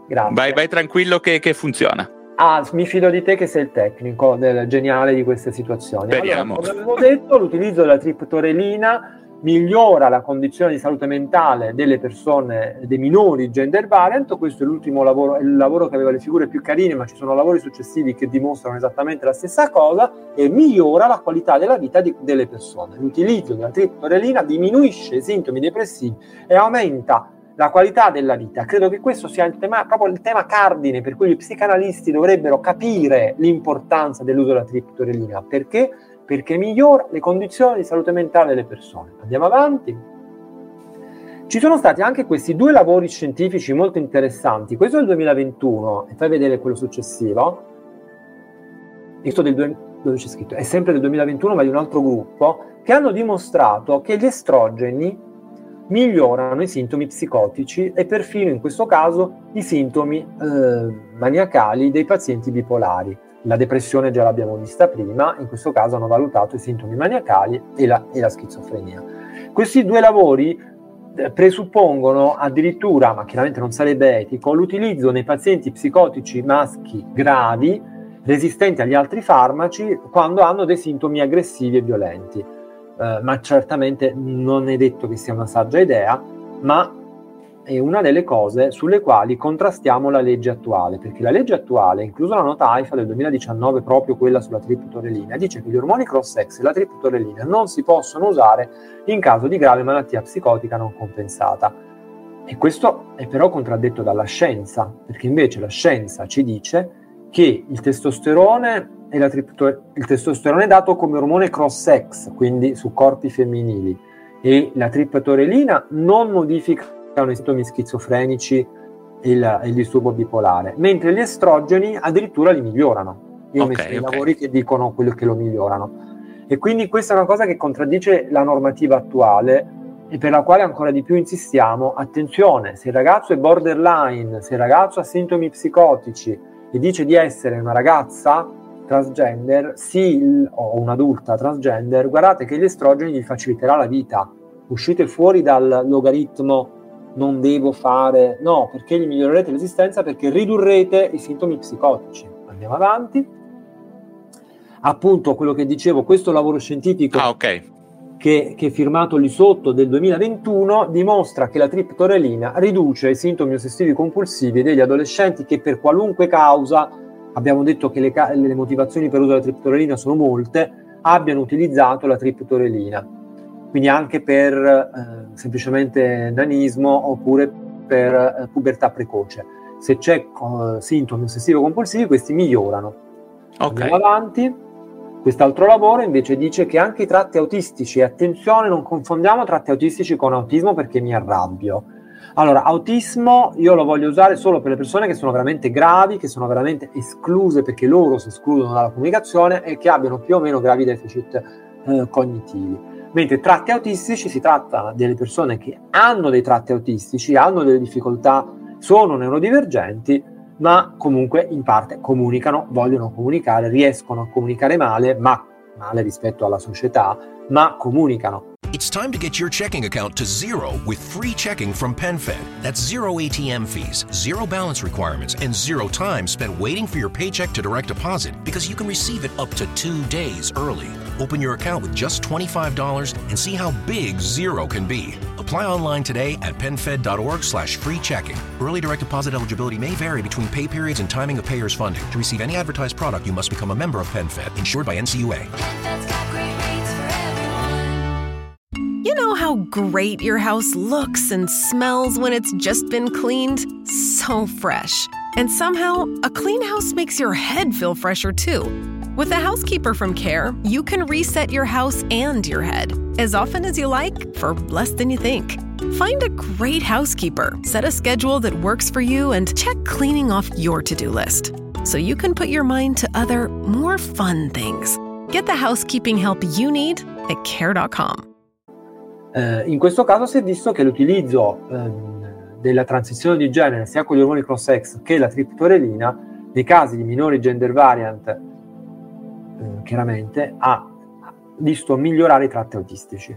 Grazie. Vai, vai tranquillo che, che, funziona. Ah, mi fido di te che sei il tecnico del geniale di queste situazioni. Speriamo. Allora, come avevo detto, l'utilizzo della triptorelina migliora la condizione di salute mentale delle persone, dei minori gender variant. Questo è l'ultimo lavoro, è il lavoro che aveva le figure più carine, ma ci sono lavori successivi che dimostrano esattamente la stessa cosa e migliora la qualità della vita di, delle persone. L'utilizzo della triptorelina diminuisce i sintomi depressivi e aumenta la qualità della vita. Credo che questo sia il tema, proprio il tema cardine per cui gli psicanalisti dovrebbero capire l'importanza dell'uso della triptorelina. Perché? Perché migliora le condizioni di salute mentale delle persone. Andiamo avanti. Ci sono stati anche questi due lavori scientifici molto interessanti. Questo del 2021 e fai vedere quello successivo. Questo del dove c'è scritto? È sempre del 2021 ma di un altro gruppo che hanno dimostrato che gli estrogeni migliorano i sintomi psicotici e perfino in questo caso i sintomi eh, maniacali dei pazienti bipolari. La depressione già l'abbiamo vista prima, in questo caso hanno valutato i sintomi maniacali e la, e la schizofrenia. Questi due lavori eh, presuppongono addirittura, ma chiaramente non sarebbe etico, l'utilizzo nei pazienti psicotici maschi gravi, resistenti agli altri farmaci, quando hanno dei sintomi aggressivi e violenti. Eh, ma certamente non è detto che sia una saggia idea, ma è una delle cose sulle quali contrastiamo la legge attuale, perché la legge attuale, inclusa la nota AIFA del 2019, proprio quella sulla triptorelina, dice che gli ormoni cross-sex e la triptorelina non si possono usare in caso di grave malattia psicotica non compensata. E questo è però contraddetto dalla scienza, perché invece la scienza ci dice che il testosterone, la triptor- il testosterone è dato come ormone cross-sex, quindi su corpi femminili, e la triptorelina non modifica hanno i sintomi schizofrenici e il, il, disturbo bipolare, mentre gli estrogeni addirittura li migliorano. Io okay, ho messo okay. lavori che dicono quello che lo migliorano. E quindi questa è una cosa che contraddice la normativa attuale e per la quale ancora di più insistiamo. Attenzione, se il ragazzo è borderline, se il ragazzo ha sintomi psicotici e dice di essere una ragazza transgender, sì, o un'adulta transgender, guardate che gli estrogeni gli faciliterà la vita. Uscite fuori dal logaritmo non devo fare, no, perché gli migliorerete l'esistenza perché ridurrete i sintomi psicotici. Andiamo avanti. Appunto, quello che dicevo, questo lavoro scientifico ah, okay. che, che, è firmato lì sotto del 2021 dimostra che la triptorelina riduce i sintomi ossessivi compulsivi degli adolescenti che per qualunque causa, abbiamo detto che le, le motivazioni per l'uso della triptorelina sono molte, abbiano utilizzato la triptorelina quindi anche per eh, semplicemente nanismo oppure per eh, pubertà precoce. Se c'è eh, sintomi ossessivo-compulsivi, questi migliorano. Okay. Andiamo avanti. Quest'altro lavoro invece dice che anche i tratti autistici, attenzione, non confondiamo tratti autistici con autismo perché mi arrabbio. Allora, autismo io lo voglio usare solo per le persone che sono veramente gravi, che sono veramente escluse perché loro si escludono dalla comunicazione e che abbiano più o meno gravi deficit eh, cognitivi Mentre tratti autistici si tratta delle persone che hanno dei tratti autistici, hanno delle difficoltà, sono neurodivergenti, ma comunque in parte comunicano, vogliono comunicare, riescono a comunicare male, ma male rispetto alla società, ma comunicano. It's time to get your checking account to zero with free checking from PenFed. That's zero ATM fees, zero balance requirements, and zero time spent waiting for your paycheck to direct deposit because you can receive it up to two days early. Open your account with just $25 and see how big zero can be. Apply online today at PenFed.org slash free checking. Early direct deposit eligibility may vary between pay periods and timing of payer's funding. To receive any advertised product, you must become a member of PenFed, insured by NCUA. You know how great your house looks and smells when it's just been cleaned? So fresh. And somehow, a clean house makes your head feel fresher too. With a housekeeper from Care, you can reset your house and your head as often as you like for less than you think. Find a great housekeeper, set a schedule that works for you, and check cleaning off your to do list so you can put your mind to other, more fun things. Get the housekeeping help you need at care.com. Eh, in questo caso si è visto che l'utilizzo ehm, della transizione di genere, sia con gli ormoni cross-sex che la triptorelina, nei casi di minori gender variant eh, chiaramente ha visto migliorare i tratti autistici.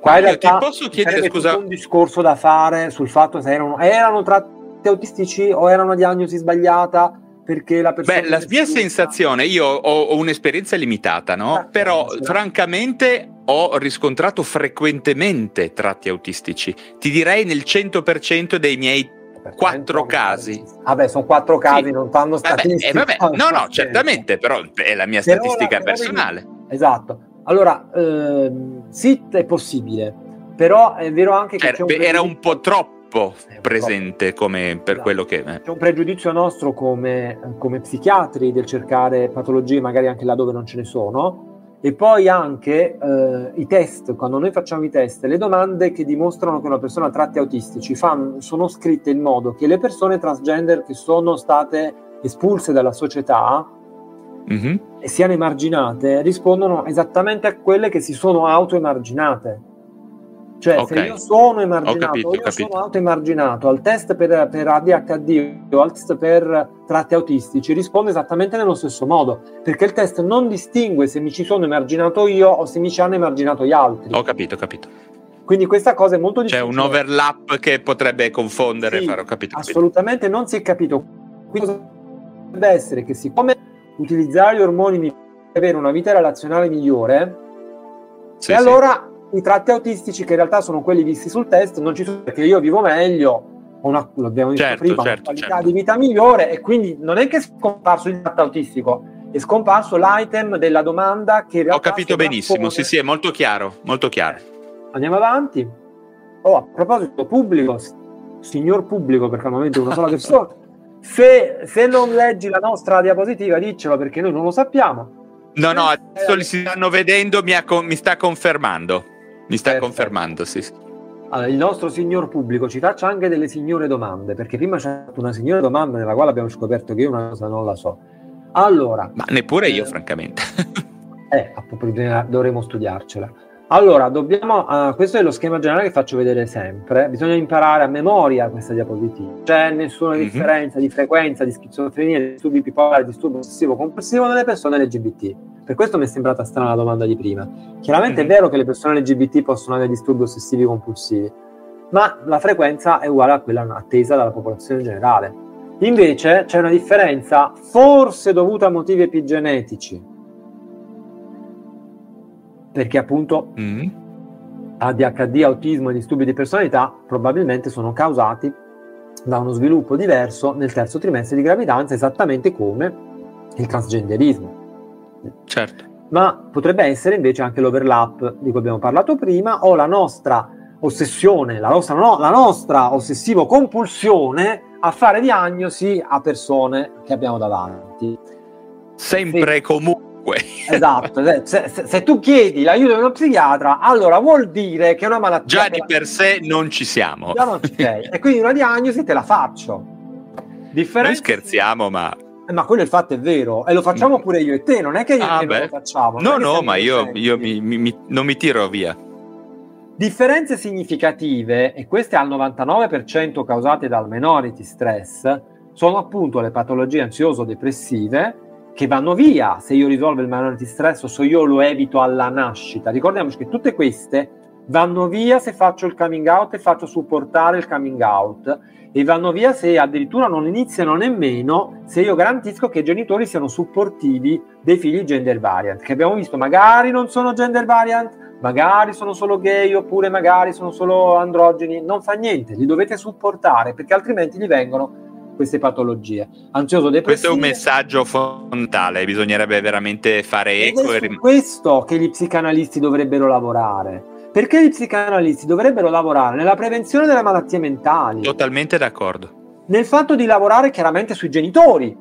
Qua in realtà ti posso chiedere scusa un discorso da fare sul fatto se erano, erano tratti autistici o era una diagnosi sbagliata perché la persona Beh, la mia sensazione, io ho, ho un'esperienza limitata, no? Ah, Però sì. francamente ho riscontrato frequentemente tratti autistici. Ti direi nel 100% dei miei quattro casi. Vabbè, sono quattro casi, sì. non fanno statistiche. Vabbè, eh, vabbè. No, no, certamente, però è la mia però statistica la, personale. Esatto. Allora, ehm, sì, è possibile, però è vero anche che... Era, era un po' troppo presente come per esatto. quello che... Eh. C'è un pregiudizio nostro come, come psichiatri del cercare patologie magari anche là dove non ce ne sono, e poi anche eh, i test, quando noi facciamo i test, le domande che dimostrano che una persona ha tratti autistici fanno, sono scritte in modo che le persone transgender che sono state espulse dalla società mm-hmm. e siano emarginate rispondono esattamente a quelle che si sono auto-emarginate. Cioè, okay. se io sono emarginato, capito, io capito. sono autoemarginato al test per, per, ADHD o al test per tratti autistici, rispondo esattamente nello stesso modo, perché il test non distingue se mi ci sono emarginato io o se mi ci hanno emarginato gli altri. Ho capito, ho capito. Quindi questa cosa è molto difficile. C'è un overlap che potrebbe confondere, sì, farò capito, capito. Assolutamente non si è capito. Quindi deve essere che siccome utilizzare gli ormoni mi avere una vita relazionale migliore, sì, e sì. I tratti autistici, che in realtà sono quelli visti sul test, non ci sono perché io vivo meglio, ho una, l'abbiamo detto certo, prima, certo, una qualità certo. di vita migliore e quindi non è che è scomparso il tratto autistico, è scomparso l'item della domanda che in realtà Ho capito benissimo, sì sì, è molto chiaro, molto chiaro. Andiamo avanti. Oh, a proposito, pubblico, signor pubblico, perché al momento è una sola persona, se, se non leggi la nostra diapositiva, diccelo perché noi non lo sappiamo. No, no, adesso li stanno vedendo, mi, ha, mi sta confermando. Mi sta Perfetto. confermando, sì. Allora, il nostro signor pubblico ci faccia anche delle signore domande, perché prima c'è una signora domanda nella quale abbiamo scoperto che io una cosa non la so. Allora... Ma neppure io, eh, francamente. eh, dovremo studiarcela. Allora, dobbiamo, uh, questo è lo schema generale che faccio vedere sempre. Bisogna imparare a memoria questa diapositiva. C'è nessuna mm-hmm. differenza di frequenza di schizofrenia, di disturbi bipolari, disturbo ossessivo compulsivo nelle persone LGBT. Per questo mi è sembrata strana la domanda di prima. Chiaramente mm-hmm. è vero che le persone LGBT possono avere disturbi ossessivi compulsivi, ma la frequenza è uguale a quella attesa dalla popolazione generale. Invece c'è una differenza, forse dovuta a motivi epigenetici, perché appunto mm. ADHD, autismo e disturbi di personalità probabilmente sono causati da uno sviluppo diverso nel terzo trimestre di gravidanza, esattamente come il transgenderismo. Certo. Ma potrebbe essere invece anche l'overlap di cui abbiamo parlato prima o la nostra ossessione, la nostra, no, la nostra ossessivo-compulsione a fare diagnosi a persone che abbiamo davanti. Sempre e comunque comunque. Esatto, se, se, se, tu chiedi l'aiuto di uno psichiatra, allora vuol dire che è una malattia... Già di per sé non ci siamo. Già non ci sei. e quindi una diagnosi te la faccio. Differenza... Noi scherziamo, ma... Eh, ma quello il fatto è vero, e lo facciamo pure io e te, non è che io ah, e te lo facciamo. No, no, ma io, io mi, mi, non mi tiro via. Differenze significative, e queste al 99% causate dal minority stress, sono appunto le patologie ansioso-depressive che vanno via. Se io risolvo il minority stress o se io lo evito alla nascita. Ricordiamoci che tutte queste vanno via se faccio il coming out e faccio supportare il coming out. E vanno via se addirittura non iniziano nemmeno se io garantisco che i genitori siano supportivi dei figli gender variant, che abbiamo visto magari non sono gender variant, magari sono solo gay oppure magari sono solo androgeni, non fa niente, li dovete supportare perché altrimenti gli vengono queste patologie. Ansioso depressivo. Questo è un messaggio fondamentale, bisognerebbe veramente fare eco. Ed è su questo che gli psicanalisti dovrebbero lavorare. Perché gli psicanalisti dovrebbero lavorare nella prevenzione delle malattie mentali. Totalmente d'accordo. Nel fatto di lavorare chiaramente sui genitori,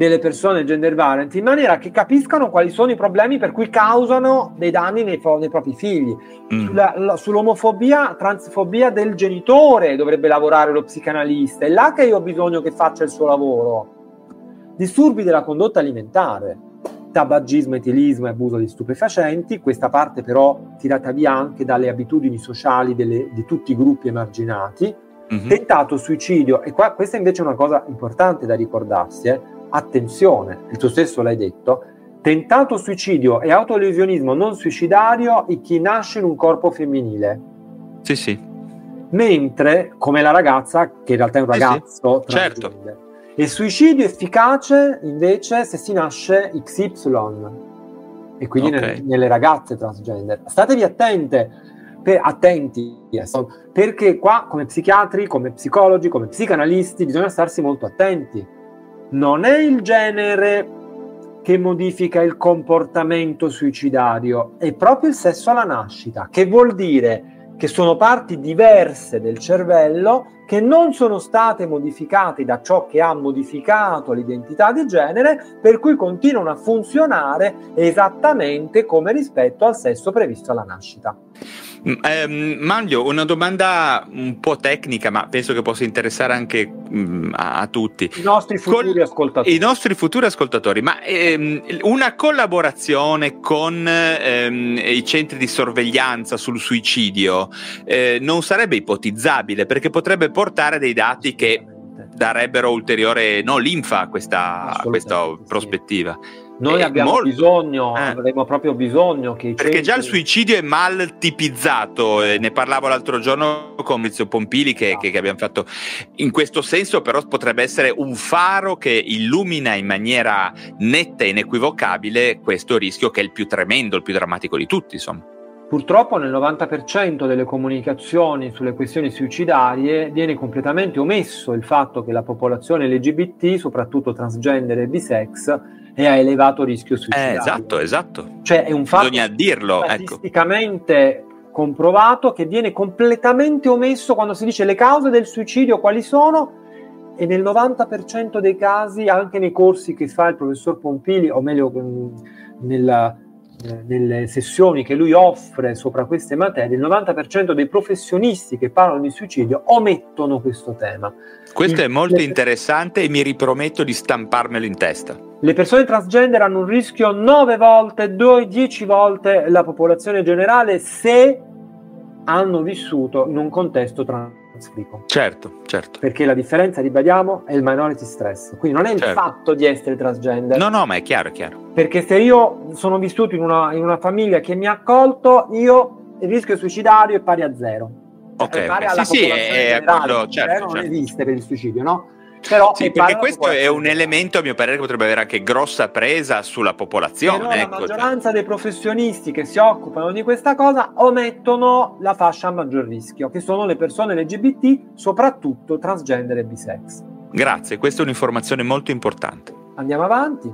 delle persone gender variant in maniera che capiscano quali sono i problemi per cui causano dei danni nei, nei propri figli. Mm. Sulla, la, sull'omofobia, transfobia del genitore dovrebbe lavorare lo psicanalista, è là che io ho bisogno che faccia il suo lavoro. Disturbi della condotta alimentare, tabagismo, etilismo e abuso di stupefacenti, questa parte però tirata via anche dalle abitudini sociali delle, di tutti i gruppi emarginati, mm-hmm. tentato suicidio, e qua, questa invece è una cosa importante da ricordarsi, eh, attenzione, il tuo stesso l'hai detto, tentato suicidio e autolesionismo non suicidario in chi nasce in un corpo femminile. Sì, sì. Mentre, come la ragazza, che in realtà è un ragazzo, sì, certo. il suicidio efficace invece se si nasce XY e quindi okay. nelle, nelle ragazze transgender. Statevi attente, per, attenti, perché qua come psichiatri, come psicologi, come psicanalisti bisogna starsi molto attenti non è il genere che modifica il comportamento suicidario, è proprio il sesso alla nascita, che vuol dire che sono parti diverse del cervello che non sono state modificate da ciò che ha modificato l'identità di genere, per cui continuano a funzionare esattamente come rispetto al sesso previsto alla nascita. Eh, Manlio, una domanda un po' tecnica, ma penso che possa interessare anche mh, mm, a, a, tutti. I nostri futuri con, ascoltatori. I nostri futuri ascoltatori, ma ehm, una collaborazione con ehm, i centri di sorveglianza sul suicidio eh, non sarebbe ipotizzabile perché potrebbe portare dei dati che darebbero ulteriore no, linfa a questa, a questa prospettiva. Sì. Noi abbiamo molto. bisogno, eh. avremo proprio bisogno che... Perché centri... già il suicidio è mal tipizzato, eh, ne parlavo l'altro giorno con Mizio Pompili che, che, che, abbiamo fatto in questo senso, però potrebbe essere un faro che illumina in maniera netta e inequivocabile questo rischio che è il più tremendo, il più drammatico di tutti, insomma. Purtroppo nel 90% delle comunicazioni sulle questioni suicidarie viene completamente omesso il fatto che la popolazione LGBT, soprattutto transgender e bisex, è a elevato rischio suicidario. Eh, esatto, esatto. Cioè è un fatto Bisogna dirlo, ecco. statisticamente ecco. comprovato che viene completamente omesso quando si dice le cause del suicidio quali sono e nel 90% dei casi, anche nei corsi che fa il professor Pompili, o meglio nella, nelle sessioni che lui offre sopra queste materie, il 90% dei professionisti che parlano di suicidio omettono questo tema. Questo è molto interessante e mi riprometto di stamparmelo in testa. Le persone transgender hanno un rischio 9 volte, 10 volte la popolazione generale se hanno vissuto in un contesto transfrico. Certo, certo. Perché la differenza, ribadiamo, è il minority stress. Quindi non è il certo. fatto di essere transgender. No, no, ma è chiaro, è chiaro. Perché se io sono vissuto in una, in una famiglia che mi ha accolto, io il rischio suicidario è pari a zero. Ok, okay. sì, sì, è, quello, certo, non certo. esiste per il suicidio, no? Però sì, perché questo è un elemento, a mio parere, che potrebbe avere anche grossa presa sulla popolazione. Però ecco. la maggioranza dei professionisti che si occupano di questa cosa omettono la fascia a maggior rischio, che sono le persone LGBT, soprattutto transgender e bisex. Grazie, questa è un'informazione molto importante. Andiamo avanti.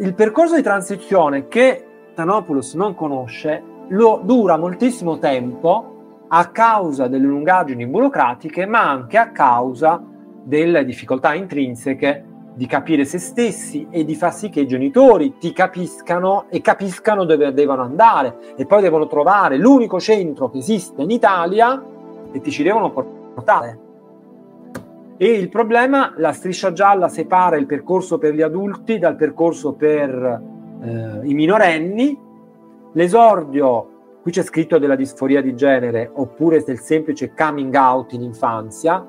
Il percorso di transizione che Tanopoulos non conosce lo dura moltissimo tempo a causa delle lungaggini burocratiche, ma anche a causa delle difficoltà intrinseche di capire se stessi e di far sì che i genitori ti capiscano e capiscano dove devono andare e poi devono trovare l'unico centro che esiste in Italia e ti ci devono portare. E il problema, la striscia gialla separa il percorso per gli adulti dal percorso per eh, i minorenni, l'esordio qui c'è scritto della disforia di genere oppure del semplice coming out in infanzia,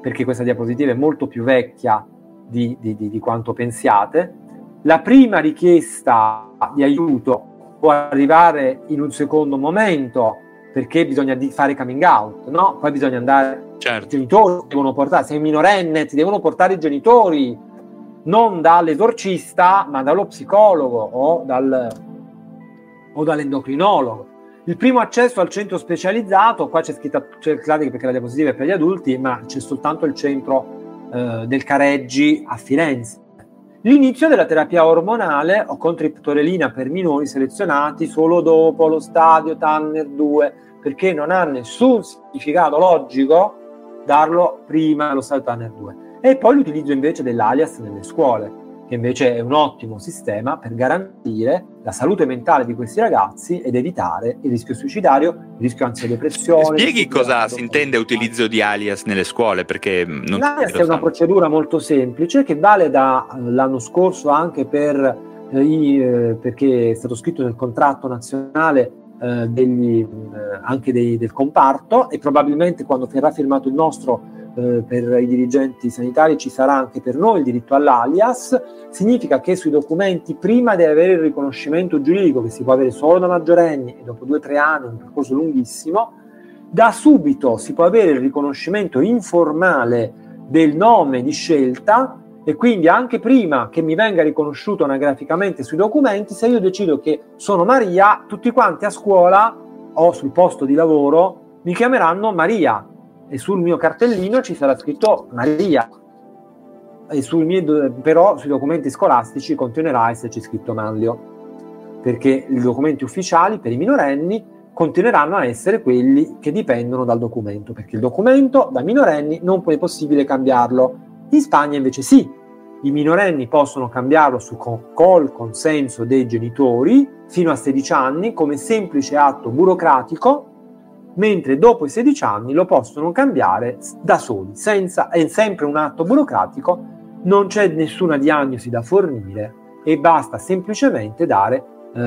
perché questa diapositiva è molto più vecchia di, di, di, di quanto pensiate. La prima richiesta di aiuto può arrivare in un secondo momento perché bisogna fare coming out, no? Poi bisogna andare, certo. i genitori devono portare, sei minorenne, ti devono portare i genitori, non dall'esorcista, ma dallo psicologo o, dal, o dall'endocrinologo. Il primo accesso al centro specializzato, qua c'è scritta c'è perché la diapositiva è per gli adulti, ma c'è soltanto il centro eh, del Careggi a Firenze. L'inizio della terapia ormonale o con triptorelina per minori selezionati solo dopo lo stadio Tanner 2, perché non ha nessun significato logico darlo prima dello stadio Tanner 2. E poi l'utilizzo invece dell'alias nelle scuole che invece è un ottimo sistema per garantire la salute mentale di questi ragazzi ed evitare il rischio suicidario, il rischio ansia-depressione. Spieghi cosa si intende utilizzo di alias nelle scuole? Perché non L'alias è una procedura molto semplice che vale dall'anno scorso anche per eh, i, eh, perché è stato scritto nel contratto nazionale eh, degli, eh, anche dei, del comparto e probabilmente quando verrà firmato il nostro eh, per i dirigenti sanitari ci sarà anche per noi il diritto all'alias, significa che sui documenti prima di avere il riconoscimento giuridico che si può avere solo da maggiorenni e dopo due o tre anni, un percorso lunghissimo, da subito si può avere il riconoscimento informale del nome di scelta e quindi anche prima che mi venga riconosciuto anagraficamente sui documenti, se io decido che sono Maria, tutti quanti a scuola o sul posto di lavoro mi chiameranno Maria e sul mio cartellino ci sarà scritto Maria. E sul mio, però sui documenti scolastici continuerà a esserci scritto Manlio, perché i documenti ufficiali per i minorenni continueranno a essere quelli che dipendono dal documento, perché il documento da minorenni non è possibile cambiarlo. In Spagna invece sì, i minorenni possono cambiarlo su, col consenso dei genitori fino a 16 anni come semplice atto burocratico mentre dopo i 16 anni lo possono cambiare da soli, senza, è sempre un atto burocratico, non c'è nessuna diagnosi da fornire e basta semplicemente dare, eh,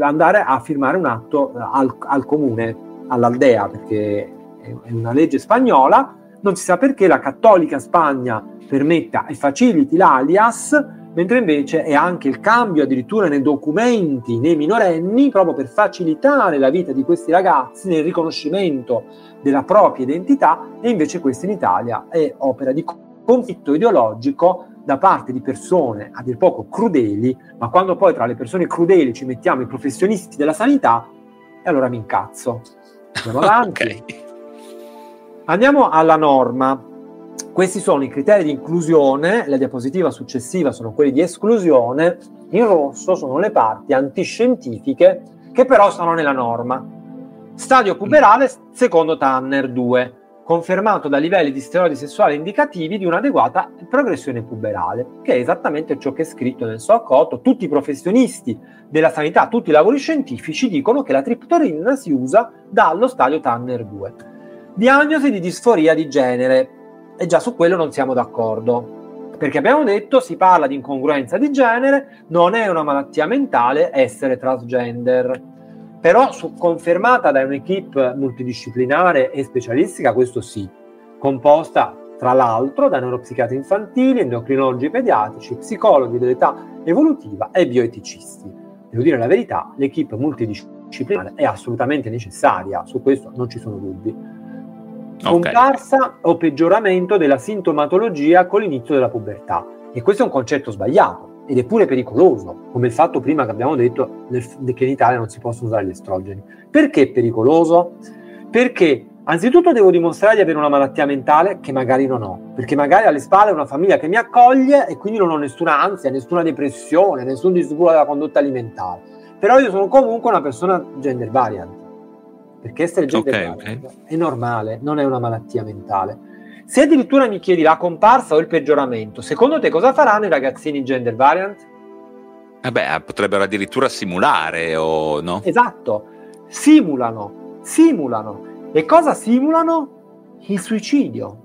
andare a firmare un atto eh, al, al comune, all'aldea, perché è una legge spagnola, non si sa perché la cattolica Spagna permetta e faciliti l'alias mentre invece è anche il cambio addirittura nei documenti nei minorenni proprio per facilitare la vita di questi ragazzi nel riconoscimento della propria identità e invece questo in Italia è opera di conflitto ideologico da parte di persone a dir poco crudeli, ma quando poi tra le persone crudeli ci mettiamo i professionisti della sanità, e allora mi incazzo. Andiamo avanti. okay. Andiamo alla norma. Questi sono i criteri di inclusione, la diapositiva successiva sono quelli di esclusione, in rosso sono le parti antiscientifiche che però sono nella norma. Stadio puberale secondo Tanner 2, confermato da livelli di steroidi sessuali indicativi di un'adeguata progressione puberale, che è esattamente ciò che è scritto nel SOC8. Tutti i professionisti della sanità, tutti i lavori scientifici dicono che la triptorina si usa dallo stadio Tanner 2. Diagnosi di disforia di genere e già su quello non siamo d'accordo. Perché abbiamo detto si parla di incongruenza di genere, non è una malattia mentale essere transgender. Però su, confermata da un'equipe multidisciplinare e specialistica, questo sì, composta tra l'altro da neuropsichiatri infantili, endocrinologi pediatrici, psicologi dell'età evolutiva e bioeticisti. Devo dire la verità, l'equipe multidisciplinare è assolutamente necessaria, su questo non ci sono dubbi scomparsa okay. o peggioramento della sintomatologia con l'inizio della pubertà. E questo è un concetto sbagliato ed è pure pericoloso, come il fatto prima che abbiamo detto che in Italia non si possono usare gli estrogeni. Perché è pericoloso? Perché anzitutto devo dimostrare di avere una malattia mentale che magari non ho, perché magari alle spalle ho una famiglia che mi accoglie e quindi non ho nessuna ansia, nessuna depressione, nessun disturbo della condotta alimentare. Però io sono comunque una persona gender variant perché essere gender okay, okay. è normale, non è una malattia mentale. Se addirittura mi chiedi la comparsa o il peggioramento, secondo te cosa faranno i ragazzini gender variant? Eh beh, potrebbero addirittura simulare o no? Esatto, simulano, simulano. E cosa simulano? Il suicidio.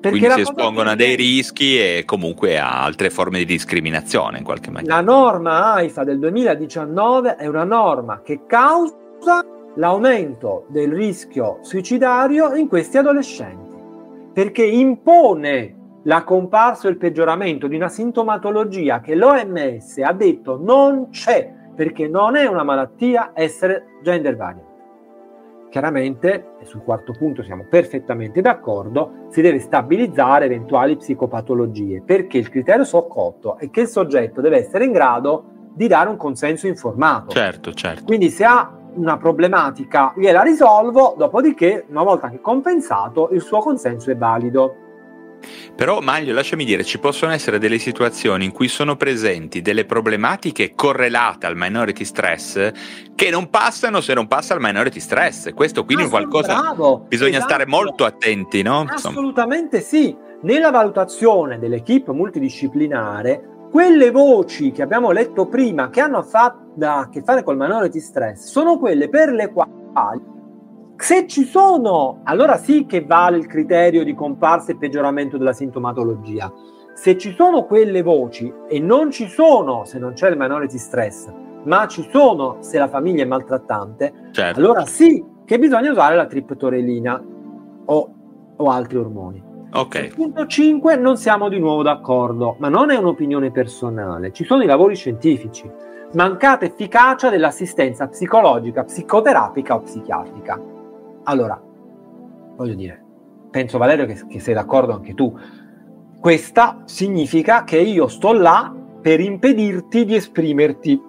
Perché quindi si espongono a dei rischi e comunque a altre forme di discriminazione in qualche maniera. La norma AIFA del 2019 è una norma che causa l'aumento del rischio suicidario in questi adolescenti, perché impone la comparsa e il peggioramento di una sintomatologia che l'OMS ha detto non c'è, perché non è una malattia essere gender variant. Chiaramente, e sul quarto punto siamo perfettamente d'accordo, si deve stabilizzare eventuali psicopatologie, perché il criterio soccotto è che il soggetto deve essere in grado di dare un consenso informato. Certo, certo. Quindi se ha una problematica gliela risolvo, dopodiché, una volta che compensato, il suo consenso è valido. Però Maglio, lasciami dire, ci possono essere delle situazioni in cui sono presenti delle problematiche correlate al minority stress che non passano se non passa al minority stress. Questo quindi è qualcosa bravo, bisogna esatto. stare molto attenti, no? Assolutamente sì. Nella valutazione dell'equipe multidisciplinare, quelle voci che abbiamo letto prima che hanno a che fare col minority stress sono quelle per le quali se ci sono, allora sì che vale il criterio di comparsa e peggioramento della sintomatologia. Se ci sono quelle voci e non ci sono se non c'è il minority stress, ma ci sono se la famiglia è maltrattante, certo. allora sì che bisogna usare la triptorelina o, o altri ormoni. Ok. punto 5 non siamo di nuovo d'accordo, ma non è un'opinione personale, ci sono i lavori scientifici. Mancata efficacia dell'assistenza psicologica, psicoterapica o psichiatrica. Allora, voglio dire, penso Valerio che, che sei d'accordo anche tu. Questa significa che io sto là per impedirti di esprimerti.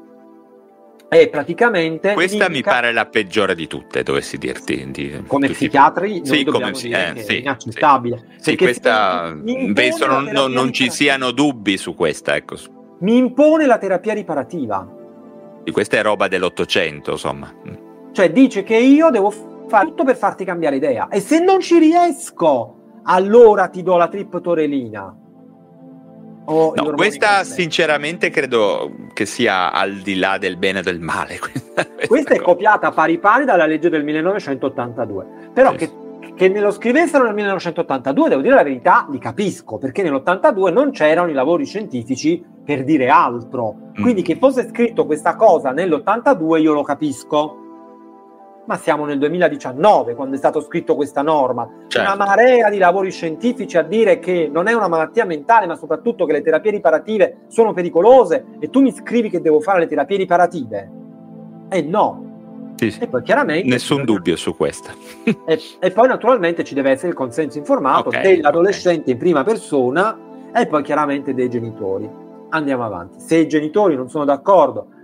E praticamente. Questa mi pare la peggiore di tutte, dovessi dirti. Di, come psichiatri, sì, come sì, eh, sì, è inaccettabile. Sì, questa penso non, non, non ci siano dubbi su questa. Ecco. Mi impone la terapia riparativa. Di questa è roba dell'Ottocento, insomma. Cioè, dice che io devo fare tutto per farti cambiare idea. E se non ci riesco, allora ti do la triptorelina. Oh, no, questa sinceramente credo che sia al di là del bene e del male. Questa, questa, questa è copiata pari pari dalla legge del 1982. Però sì. che, che nello scrivessero nel 1982, devo dire la verità, li capisco, perché nell'82 non c'erano i lavori scientifici per dire altro. Quindi mm. che fosse scritto questa cosa nell'82 io lo capisco ma siamo nel 2019 quando è stato scritto questa norma. Certo. Una marea di lavori scientifici a dire che non è una malattia mentale, ma soprattutto che le terapie riparative sono pericolose e tu mi scrivi che devo fare le terapie riparative. E eh no. Sì, sì. E poi chiaramente nessun dubbio su questo. e, e, poi naturalmente ci deve essere il consenso informato okay, dell'adolescente okay. in prima persona e poi chiaramente dei genitori. Andiamo avanti. Se i genitori non sono d'accordo,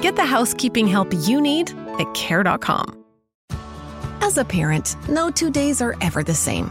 Get the housekeeping help you need at Care.com. As a parent, no two days are ever the same.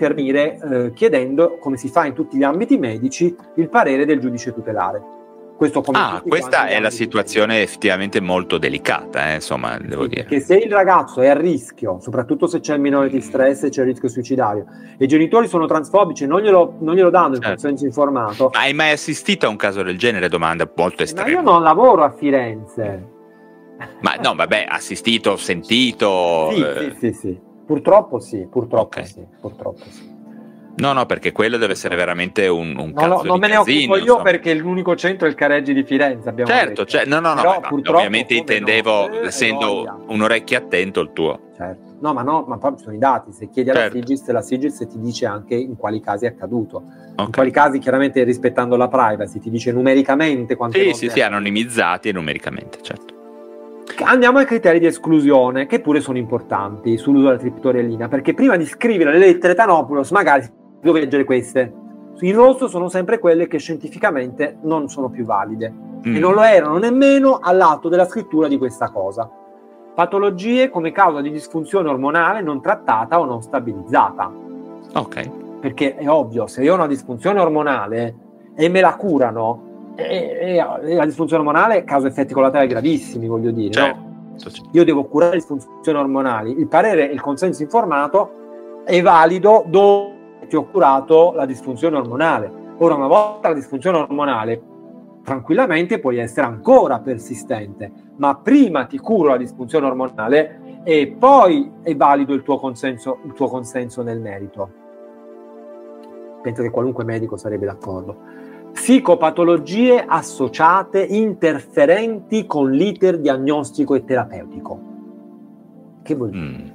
intervenire eh, chiedendo, come si fa in tutti gli ambiti medici, il parere del giudice tutelare. Questo ah, questa è la situazione effettivamente molto delicata, eh, insomma, devo sì, dire. Che se il ragazzo è a rischio, soprattutto se c'è il minore di stress e c'è il rischio suicidario, e i genitori sono transfobici e non glielo, non glielo danno certo. il consenso informato. Ma hai mai assistito a un caso del genere? Domanda molto estrema. Ma io non lavoro a Firenze. Ma no, vabbè, assistito, sentito. Sì, eh... sì, sì, sì. Purtroppo sì, purtroppo okay. sì, purtroppo sì. No, no, perché quello deve essere veramente un, un no, no, non me ne occupo io insomma. perché l'unico centro è il Careggi di Firenze. certo, cioè, no, no, no, ma, ovviamente intendevo, no, essendo un orecchio attento, il tuo. Certo. No, ma no, ma poi ci sono i dati. Se chiedi alla certo. Sigis, la Sigis ti dice anche in quali casi è accaduto. Okay. In quali casi, chiaramente rispettando la privacy, ti dice numericamente quanto Sì, sì, sì, anonimizzati e numericamente, certo. Andiamo ai criteri di esclusione, che pure sono importanti sull'uso della triptorellina, perché prima di scrivere le lettere Tanopoulos, magari devo leggere queste. In rosso sono sempre quelle che scientificamente non sono più valide mm. e non lo erano nemmeno all'atto della scrittura di questa cosa. Patologie come causa di disfunzione ormonale non trattata o non stabilizzata. Ok. Perché è ovvio, se io ho una disfunzione ormonale e me la curano, e, e la disfunzione ormonale causa effetti collaterali gravissimi, voglio dire. Certo. No? Io devo curare le disfunzioni ormonali. Il parere, il consenso informato è valido dopo che ho curato la disfunzione ormonale. Ora, una volta la disfunzione ormonale, tranquillamente puoi essere ancora persistente, ma prima ti curo la disfunzione ormonale e poi è valido il tuo consenso, il tuo consenso nel merito. Penso che qualunque medico sarebbe d'accordo psicopatologie associate interferenti con l'iter diagnostico e terapeutico. Che vuol dire? Mm.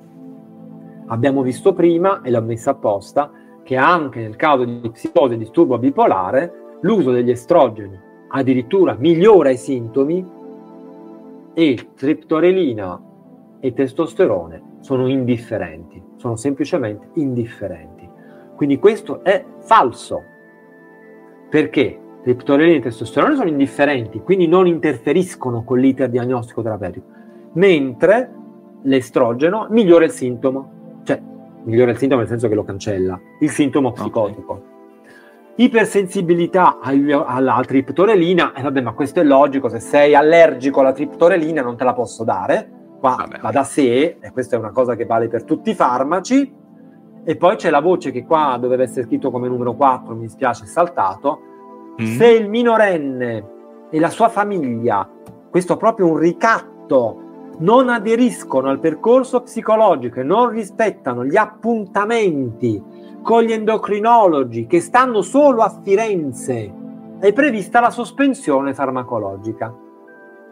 Abbiamo visto prima, e l'ho messa apposta, che anche nel caso di psicosi e disturbo bipolare l'uso degli estrogeni addirittura migliora i sintomi e triptorelina e testosterone sono indifferenti, sono semplicemente indifferenti. Quindi questo è falso perché triptorelina e testosterone sono indifferenti, quindi non interferiscono con l'iter diagnostico terapeutico, mentre l'estrogeno migliora il sintomo, cioè migliora il sintomo nel senso che lo cancella, il sintomo psicotico. Okay. Ipersensibilità alla triptorelina, e eh, vabbè, ma questo è logico, se sei allergico alla triptorelina non te la posso dare, qua vabbè. va da sé, e questa è una cosa che vale per tutti i farmaci, e poi c'è la voce che qua doveva essere scritto come numero 4, mi dispiace, è saltato. Mm. Se il minorenne e la sua famiglia, questo è proprio un ricatto, non aderiscono al percorso psicologico e non rispettano gli appuntamenti con gli endocrinologi che stanno solo a Firenze, è prevista la sospensione farmacologica.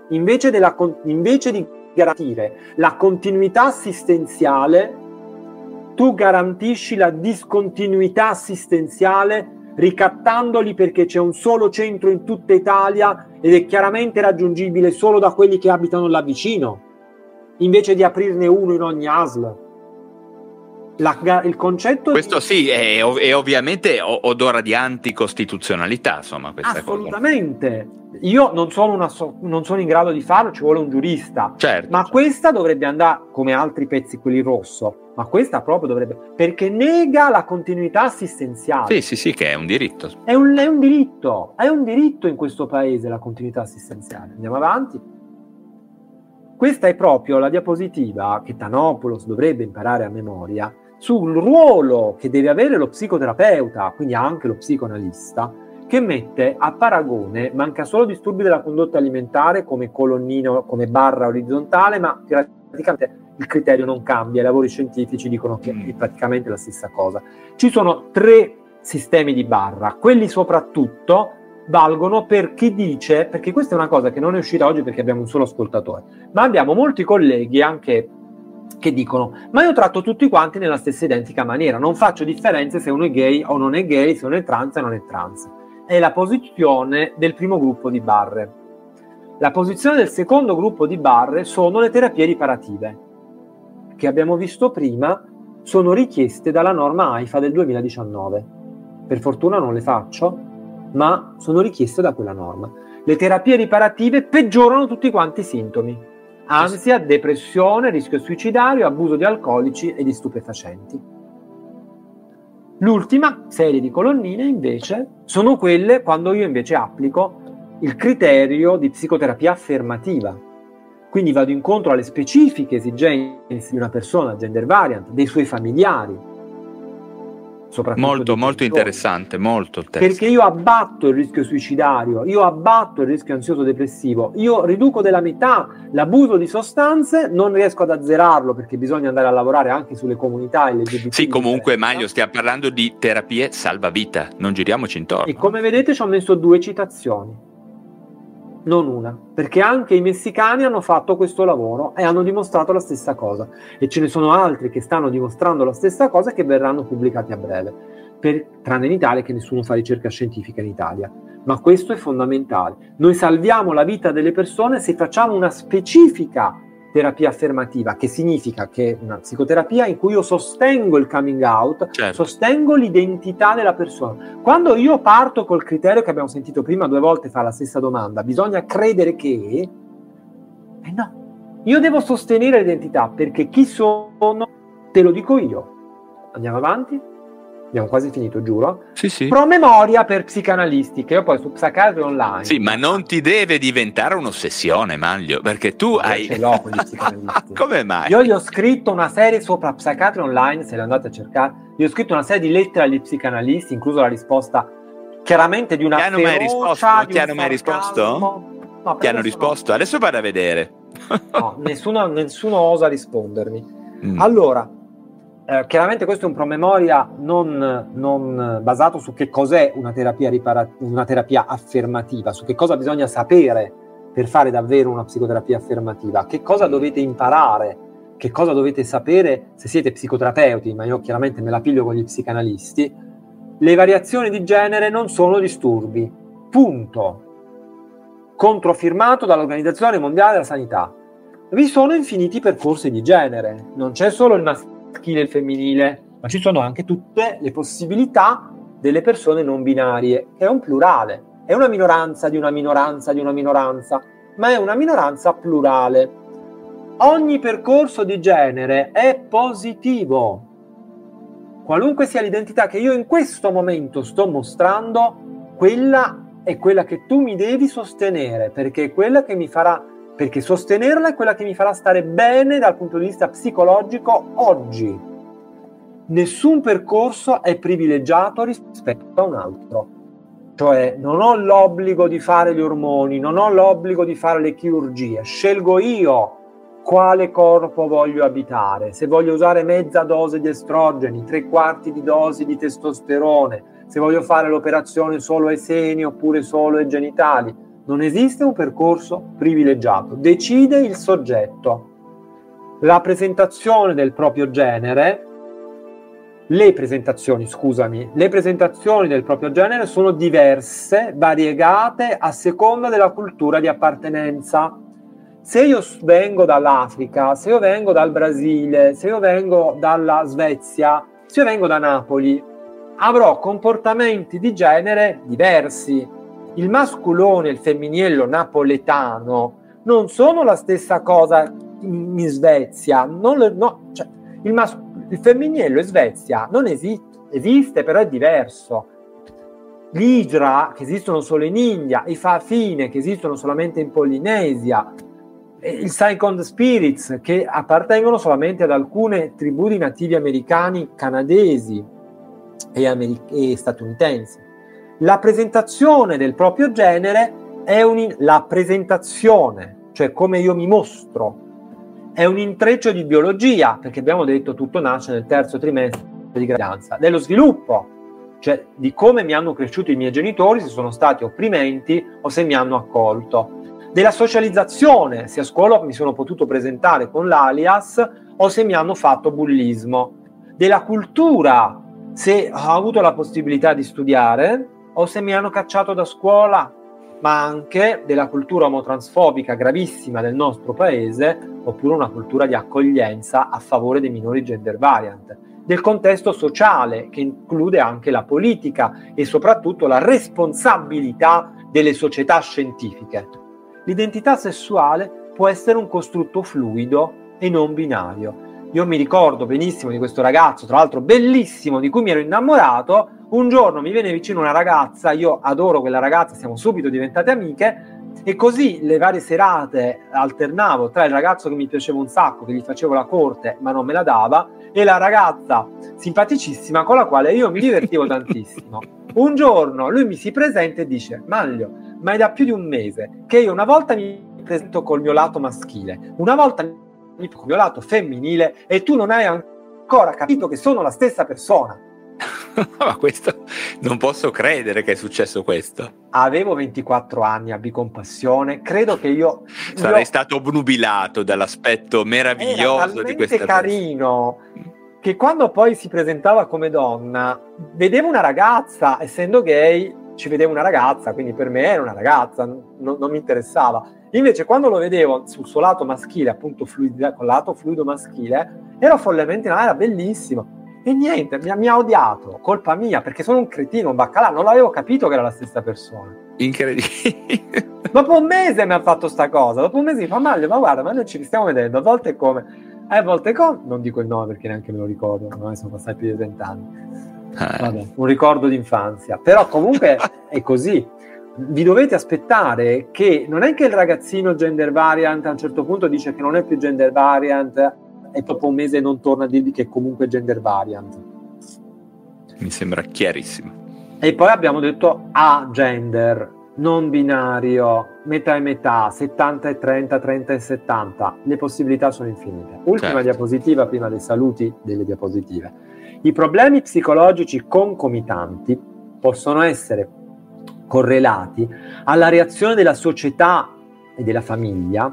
Invece, della, invece di garantire la continuità assistenziale tu garantisci la discontinuità assistenziale ricattandoli perché c'è un solo centro in tutta Italia ed è chiaramente raggiungibile solo da quelli che abitano là vicino, invece di aprirne uno in ogni ASL. La, il concetto questo di... sì è, è, ovviamente odora di anticostituzionalità insomma questa assolutamente. Cosa. io non sono, una, non sono, in grado di farlo ci vuole un giurista. Certo, ma certo. questa dovrebbe andare come altri pezzi quelli rosso ma questa proprio dovrebbe perché nega la continuità assistenziale. Sì sì sì che è un diritto. È un, è un diritto è un diritto in questo paese la continuità assistenziale. Andiamo avanti. Questa è proprio la diapositiva che Tanopoulos dovrebbe imparare a memoria sul ruolo che deve avere lo psicoterapeuta, quindi anche lo psicoanalista, che mette a paragone, manca solo disturbi della condotta alimentare come colonnino, come barra orizzontale, ma praticamente il criterio non cambia, i lavori scientifici dicono che mm. è praticamente la stessa cosa. Ci sono tre sistemi di barra, quelli soprattutto valgono per chi dice, perché questa è una cosa che non è uscita oggi perché abbiamo un solo ascoltatore, ma abbiamo molti colleghi anche che dicono ma io tratto tutti quanti nella stessa identica maniera, non faccio differenze se uno è gay o non è gay, se uno è trans o non è trans. È la posizione del primo gruppo di barre. La posizione del secondo gruppo di barre sono le terapie riparative, che abbiamo visto prima sono richieste dalla norma AIFA del 2019. Per fortuna non le faccio, ma sono richieste da quella norma. Le terapie riparative peggiorano tutti quanti i sintomi ansia, depressione, rischio suicidario, abuso di alcolici e di stupefacenti. L'ultima serie di colonnine invece sono quelle quando io invece applico il criterio di psicoterapia affermativa. Quindi vado incontro alle specifiche esigenze di una persona gender variant, dei suoi familiari, molto, molto interessante, molto interessante. Perché io abbatto il rischio suicidario, io abbatto il rischio ansioso depressivo, io riduco della metà l'abuso di sostanze, non riesco ad azzerarlo perché bisogna andare a lavorare anche sulle comunità LGBT. Sì, comunque Maglio, stiamo parlando di terapie salvavita, non giriamoci intorno. E come vedete ci ho messo due citazioni. Non una, perché anche i messicani hanno fatto questo lavoro e hanno dimostrato la stessa cosa e ce ne sono altri che stanno dimostrando la stessa cosa e che verranno pubblicati a breve, per, tranne in Italia che nessuno fa ricerca scientifica in Italia. Ma questo è fondamentale. Noi salviamo la vita delle persone se facciamo una specifica terapia affermativa, che significa che una psicoterapia in cui io sostengo il coming out, certo. sostengo l'identità della persona. Quando io parto col criterio che abbiamo sentito prima due volte fa la stessa domanda, bisogna credere che... Eh no, io devo sostenere l'identità perché chi sono te lo dico io. Andiamo avanti? Abbiamo quasi finito, giuro. Sì, sì. Promemoria per psicanalisti, che io poi su Psychiatry Online. Sì, ma non ti deve diventare un'ossessione, Maglio, perché tu ma hai... Ce l'ho con gli psicanalisti. Come mai? Io gli ho scritto una serie sopra Psychiatry Online, se le andate a cercare, gli ho scritto una serie di lettere agli psicanalisti, incluso la risposta chiaramente di una Ti hanno mai risposto? Ti hanno mai risposto? No, Ti hanno risposto? No. Adesso vado a vedere. no, nessuno, nessuno osa rispondermi. Mm. Allora, eh, chiaramente questo è un promemoria non, non, basato su che cos'è una terapia, ripara- una terapia affermativa, su che cosa bisogna sapere per fare davvero una psicoterapia affermativa, che cosa dovete imparare, che cosa dovete sapere se siete psicoterapeuti, ma io chiaramente me la piglio con gli psicanalisti. Le variazioni di genere non sono disturbi, punto. Controfirmato dall'Organizzazione Mondiale della Sanità. Vi sono infiniti percorsi di genere, non c'è solo il maschile maschile e il femminile, ma ci sono anche tutte le possibilità delle persone non binarie, che è un plurale, è una minoranza di una minoranza di una minoranza, ma è una minoranza plurale. Ogni percorso di genere è positivo. Qualunque sia l'identità che io in questo momento sto mostrando, quella è quella che tu mi devi sostenere, perché è quella che mi farà perché sostenerla è quella che mi farà stare bene dal punto di vista psicologico oggi. Nessun percorso è privilegiato rispetto a un altro. Cioè non ho l'obbligo di fare gli ormoni, non ho l'obbligo di fare le chirurgie, scelgo io quale corpo voglio abitare, se voglio usare mezza dose di estrogeni, tre quarti di dose di testosterone, se voglio fare l'operazione solo ai seni oppure solo ai genitali non esiste un percorso privilegiato, decide il soggetto. La presentazione del proprio genere, le presentazioni, scusami, le presentazioni del proprio genere sono diverse, variegate a seconda della cultura di appartenenza. Se io vengo dall'Africa, se io vengo dal Brasile, se io vengo dalla Svezia, se io vengo da Napoli, avrò comportamenti di genere diversi il masculone e il femminillo napoletano non sono la stessa cosa in, Svezia. Le, no, cioè, il, mas- il femminillo in Svezia non esiste, esiste, però è diverso. L'Idra, che esistono solo in India, i Fafine, che esistono solamente in Polinesia, il Second Spirits, che appartengono solamente ad alcune tribù di nativi americani, canadesi e, americ- e statunitensi la presentazione del proprio genere è un, la presentazione, cioè come io mi mostro, è un intreccio di biologia, perché abbiamo detto tutto nasce nel terzo trimestre di gravidanza, dello sviluppo, cioè di come mi hanno cresciuto i miei genitori, se sono stati opprimenti o se mi hanno accolto, della socializzazione, se a scuola mi sono potuto presentare con l'alias o se mi hanno fatto bullismo, della cultura, se ho avuto la possibilità di studiare o se mi hanno cacciato da scuola, ma anche della cultura omotransfobica gravissima del nostro paese, oppure una cultura di accoglienza a favore dei minori gender variant, del contesto sociale che include anche la politica e soprattutto la responsabilità delle società scientifiche. L'identità sessuale può essere un costrutto fluido e non binario. Io mi ricordo benissimo di questo ragazzo, tra l'altro bellissimo, di cui mi ero innamorato, un giorno mi viene vicino una ragazza, io adoro quella ragazza, siamo subito diventate amiche e così le varie serate alternavo tra il ragazzo che mi piaceva un sacco, che gli facevo la corte ma non me la dava, e la ragazza simpaticissima con la quale io mi divertivo tantissimo. Un giorno lui mi si presenta e dice: Maglio, ma è da più di un mese che io una volta mi presento col mio lato maschile, una volta col mio lato femminile e tu non hai ancora capito che sono la stessa persona. Ma questo non posso credere che è successo questo. Avevo 24 anni, abbi compassione. Credo che io. Sarei io... stato obnubilato dall'aspetto meraviglioso di questa carino che quando poi si presentava come donna, vedevo una ragazza, essendo gay, ci vedevo una ragazza, quindi per me era una ragazza, non, non mi interessava. Invece quando lo vedevo sul suo lato maschile, appunto fluido, con lato fluido maschile, era follemente, no, era bellissimo. E niente, mi, mi, ha odiato, colpa mia, perché sono un cretino, un baccalà, non l'avevo capito che era la stessa persona. Incredibile. Dopo un mese mi ha fatto sta cosa, dopo un mese mi fa male, ma guarda, ma noi ci stiamo vedendo, a volte come... A volte come... Non dico il nome perché neanche me lo ricordo, ormai sono passati più di vent'anni. Eh. Vabbè, un ricordo d'infanzia. Però comunque è così. Vi dovete aspettare che non è che il ragazzino gender variant a un certo punto dice che non è più gender variant e dopo un mese non torna a dirvi che è comunque gender variant. Mi sembra chiarissimo. E poi abbiamo detto a gender, non binario, metà e metà, 70 e 30, 30 e 70. Le possibilità sono infinite. Ultima certo. diapositiva prima dei saluti delle diapositive. I problemi psicologici concomitanti possono essere correlati alla reazione della società e della famiglia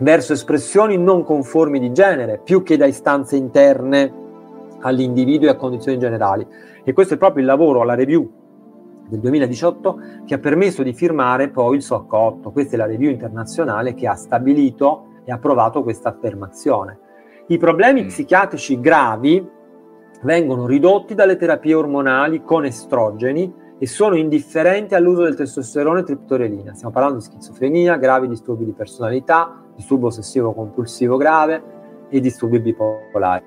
verso espressioni non conformi di genere, più che da istanze interne all'individuo e a condizioni generali. E questo è proprio il lavoro alla review del 2018 che ha permesso di firmare poi il SOC 8. Questa è la review internazionale che ha stabilito e approvato questa affermazione. I problemi mm. psichiatrici gravi vengono ridotti dalle terapie ormonali con estrogeni e sono indifferenti all'uso del testosterone e triptorelina. Stiamo parlando di schizofrenia, gravi disturbi di personalità, disturbo ossessivo compulsivo grave e disturbi bipolari.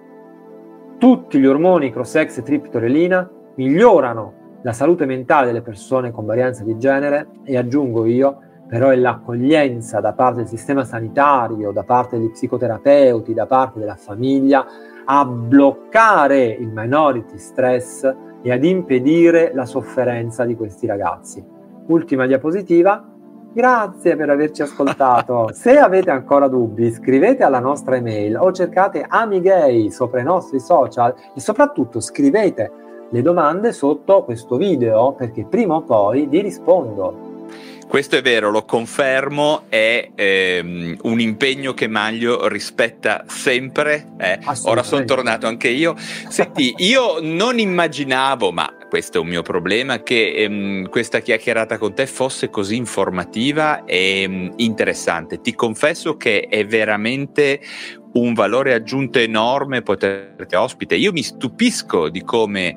Tutti gli ormoni cross-sex e triptorelina migliorano la salute mentale delle persone con varianza di genere e aggiungo io, però è l'accoglienza da parte del sistema sanitario, da parte degli psicoterapeuti, da parte della famiglia a bloccare il minority stress e ad impedire la sofferenza di questi ragazzi. Ultima diapositiva. Grazie per averci ascoltato. Se avete ancora dubbi, scrivete alla nostra email o cercate Amigay sopra i nostri social e soprattutto scrivete le domande sotto questo video perché prima o poi vi rispondo. Questo è vero, lo confermo, è ehm, un impegno che Maglio rispetta sempre. Eh. Ora sono tornato anche io. Senti, io non immaginavo, ma questo è un mio problema, che ehm, questa chiacchierata con te fosse così informativa e ehm, interessante. Ti confesso che è veramente un valore aggiunto enorme poterti ospite. Io mi stupisco di come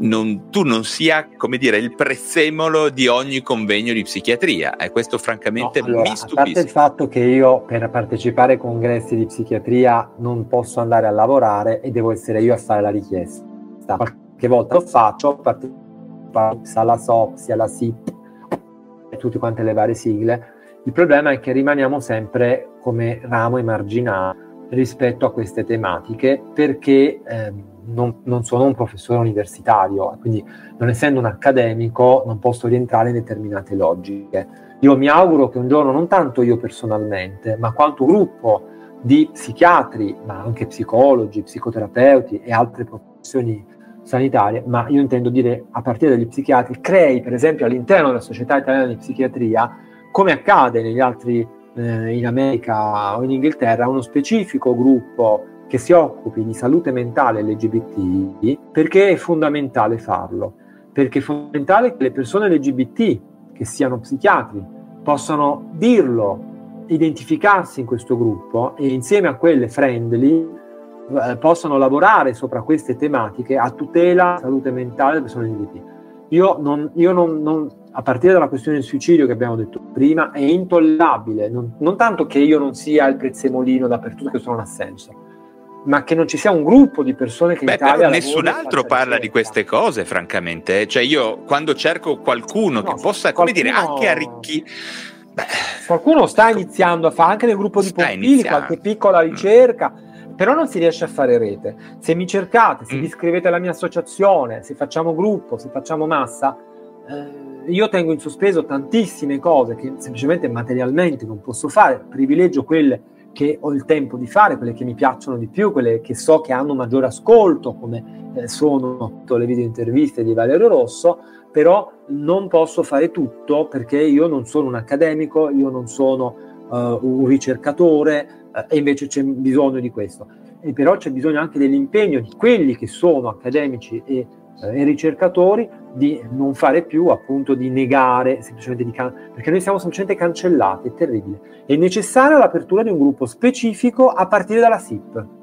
non, tu non sia, come dire, il prezzemolo di ogni convegno di psichiatria. E questo francamente no, allora, mi stupisco. A parte il fatto che io per partecipare ai congressi di psichiatria non posso andare a lavorare e devo essere io a fare la richiesta. Qualche volta lo faccio, partecipo alla SOPSI, alla SIP e tutte quante le varie sigle. Il problema è che rimaniamo sempre come ramo emarginato rispetto a queste tematiche perché eh, non, non, sono un professore universitario, quindi non essendo un accademico non posso rientrare in determinate logiche. Io mi auguro che un giorno, non tanto io personalmente, ma quanto gruppo di psichiatri, ma anche psicologi, psicoterapeuti e altre professioni sanitarie, ma io intendo dire a partire dagli psichiatri, crei per esempio all'interno della Società Italiana di Psichiatria, come accade negli altri eh, in America o in Inghilterra uno specifico gruppo che si occupi di salute mentale LGBT perché è fondamentale farlo, perché è fondamentale che le persone LGBT che siano psichiatri possano dirlo, identificarsi in questo gruppo e insieme a quelle friendly eh, possano lavorare sopra queste tematiche a tutela della salute mentale delle persone LGBT. Io, non, io non, non, a partire dalla questione del suicidio che abbiamo detto prima, è intollerabile. Non, non tanto che io non sia il prezzemolino dappertutto, questo non ha senso, ma che non ci sia un gruppo di persone che Beh, in Italia nessun altro parla di queste cose, francamente. Cioè, io quando cerco qualcuno no, che possa, come dire, anche arricchire. Qualcuno sta iniziando a fare anche nel gruppo di profili qualche piccola mm. ricerca, mm. Però non si riesce a fare rete. Se mi cercate, se mm. vi iscrivete alla mia associazione, se facciamo gruppo, se facciamo massa, eh, io tengo in sospeso tantissime cose che semplicemente materialmente non posso fare, privilegio quelle che ho il tempo di fare, quelle che mi piacciono di più, quelle che so che hanno maggiore ascolto, come eh, sono le video interviste di Valerio Rosso, però non posso fare tutto perché io non sono un accademico, io non sono uh, un ricercatore e invece c'è bisogno di questo. E però c'è bisogno anche dell'impegno di quelli che sono accademici e, uh, e ricercatori di non fare più, appunto, di negare, semplicemente di can- perché noi siamo semplicemente cancellati, è terribile. È necessaria l'apertura di un gruppo specifico a partire dalla SIP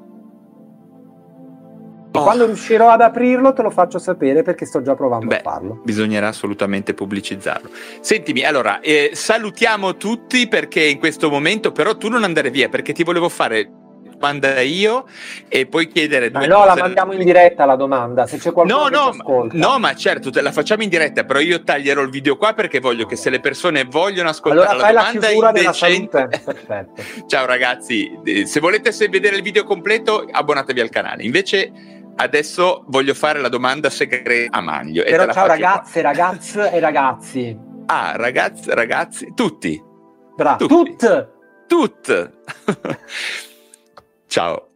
Oh. Quando riuscirò ad aprirlo te lo faccio sapere perché sto già provando Beh, a farlo. Bisognerà assolutamente pubblicizzarlo. Sentimi, allora, eh, salutiamo tutti perché in questo momento però tu non andare via perché ti volevo fare domanda io e poi chiedere due no, la mandiamo in diretta la domanda, se c'è qualcuno no, no, no, ma certo, te la facciamo in diretta, però io taglierò il video qua perché voglio che se le persone vogliono ascoltare allora, fai la domanda la indecente... Perfetto. Ciao ragazzi, eh, se volete se vedere il video completo abbonatevi al canale. Invece Adesso voglio fare la domanda segreta a Maglio. Però ciao ragazze, ragazze e ragazzi. Ah, ragazzi, ragazzi, tutti. Bravo. Tut. Tut. ciao.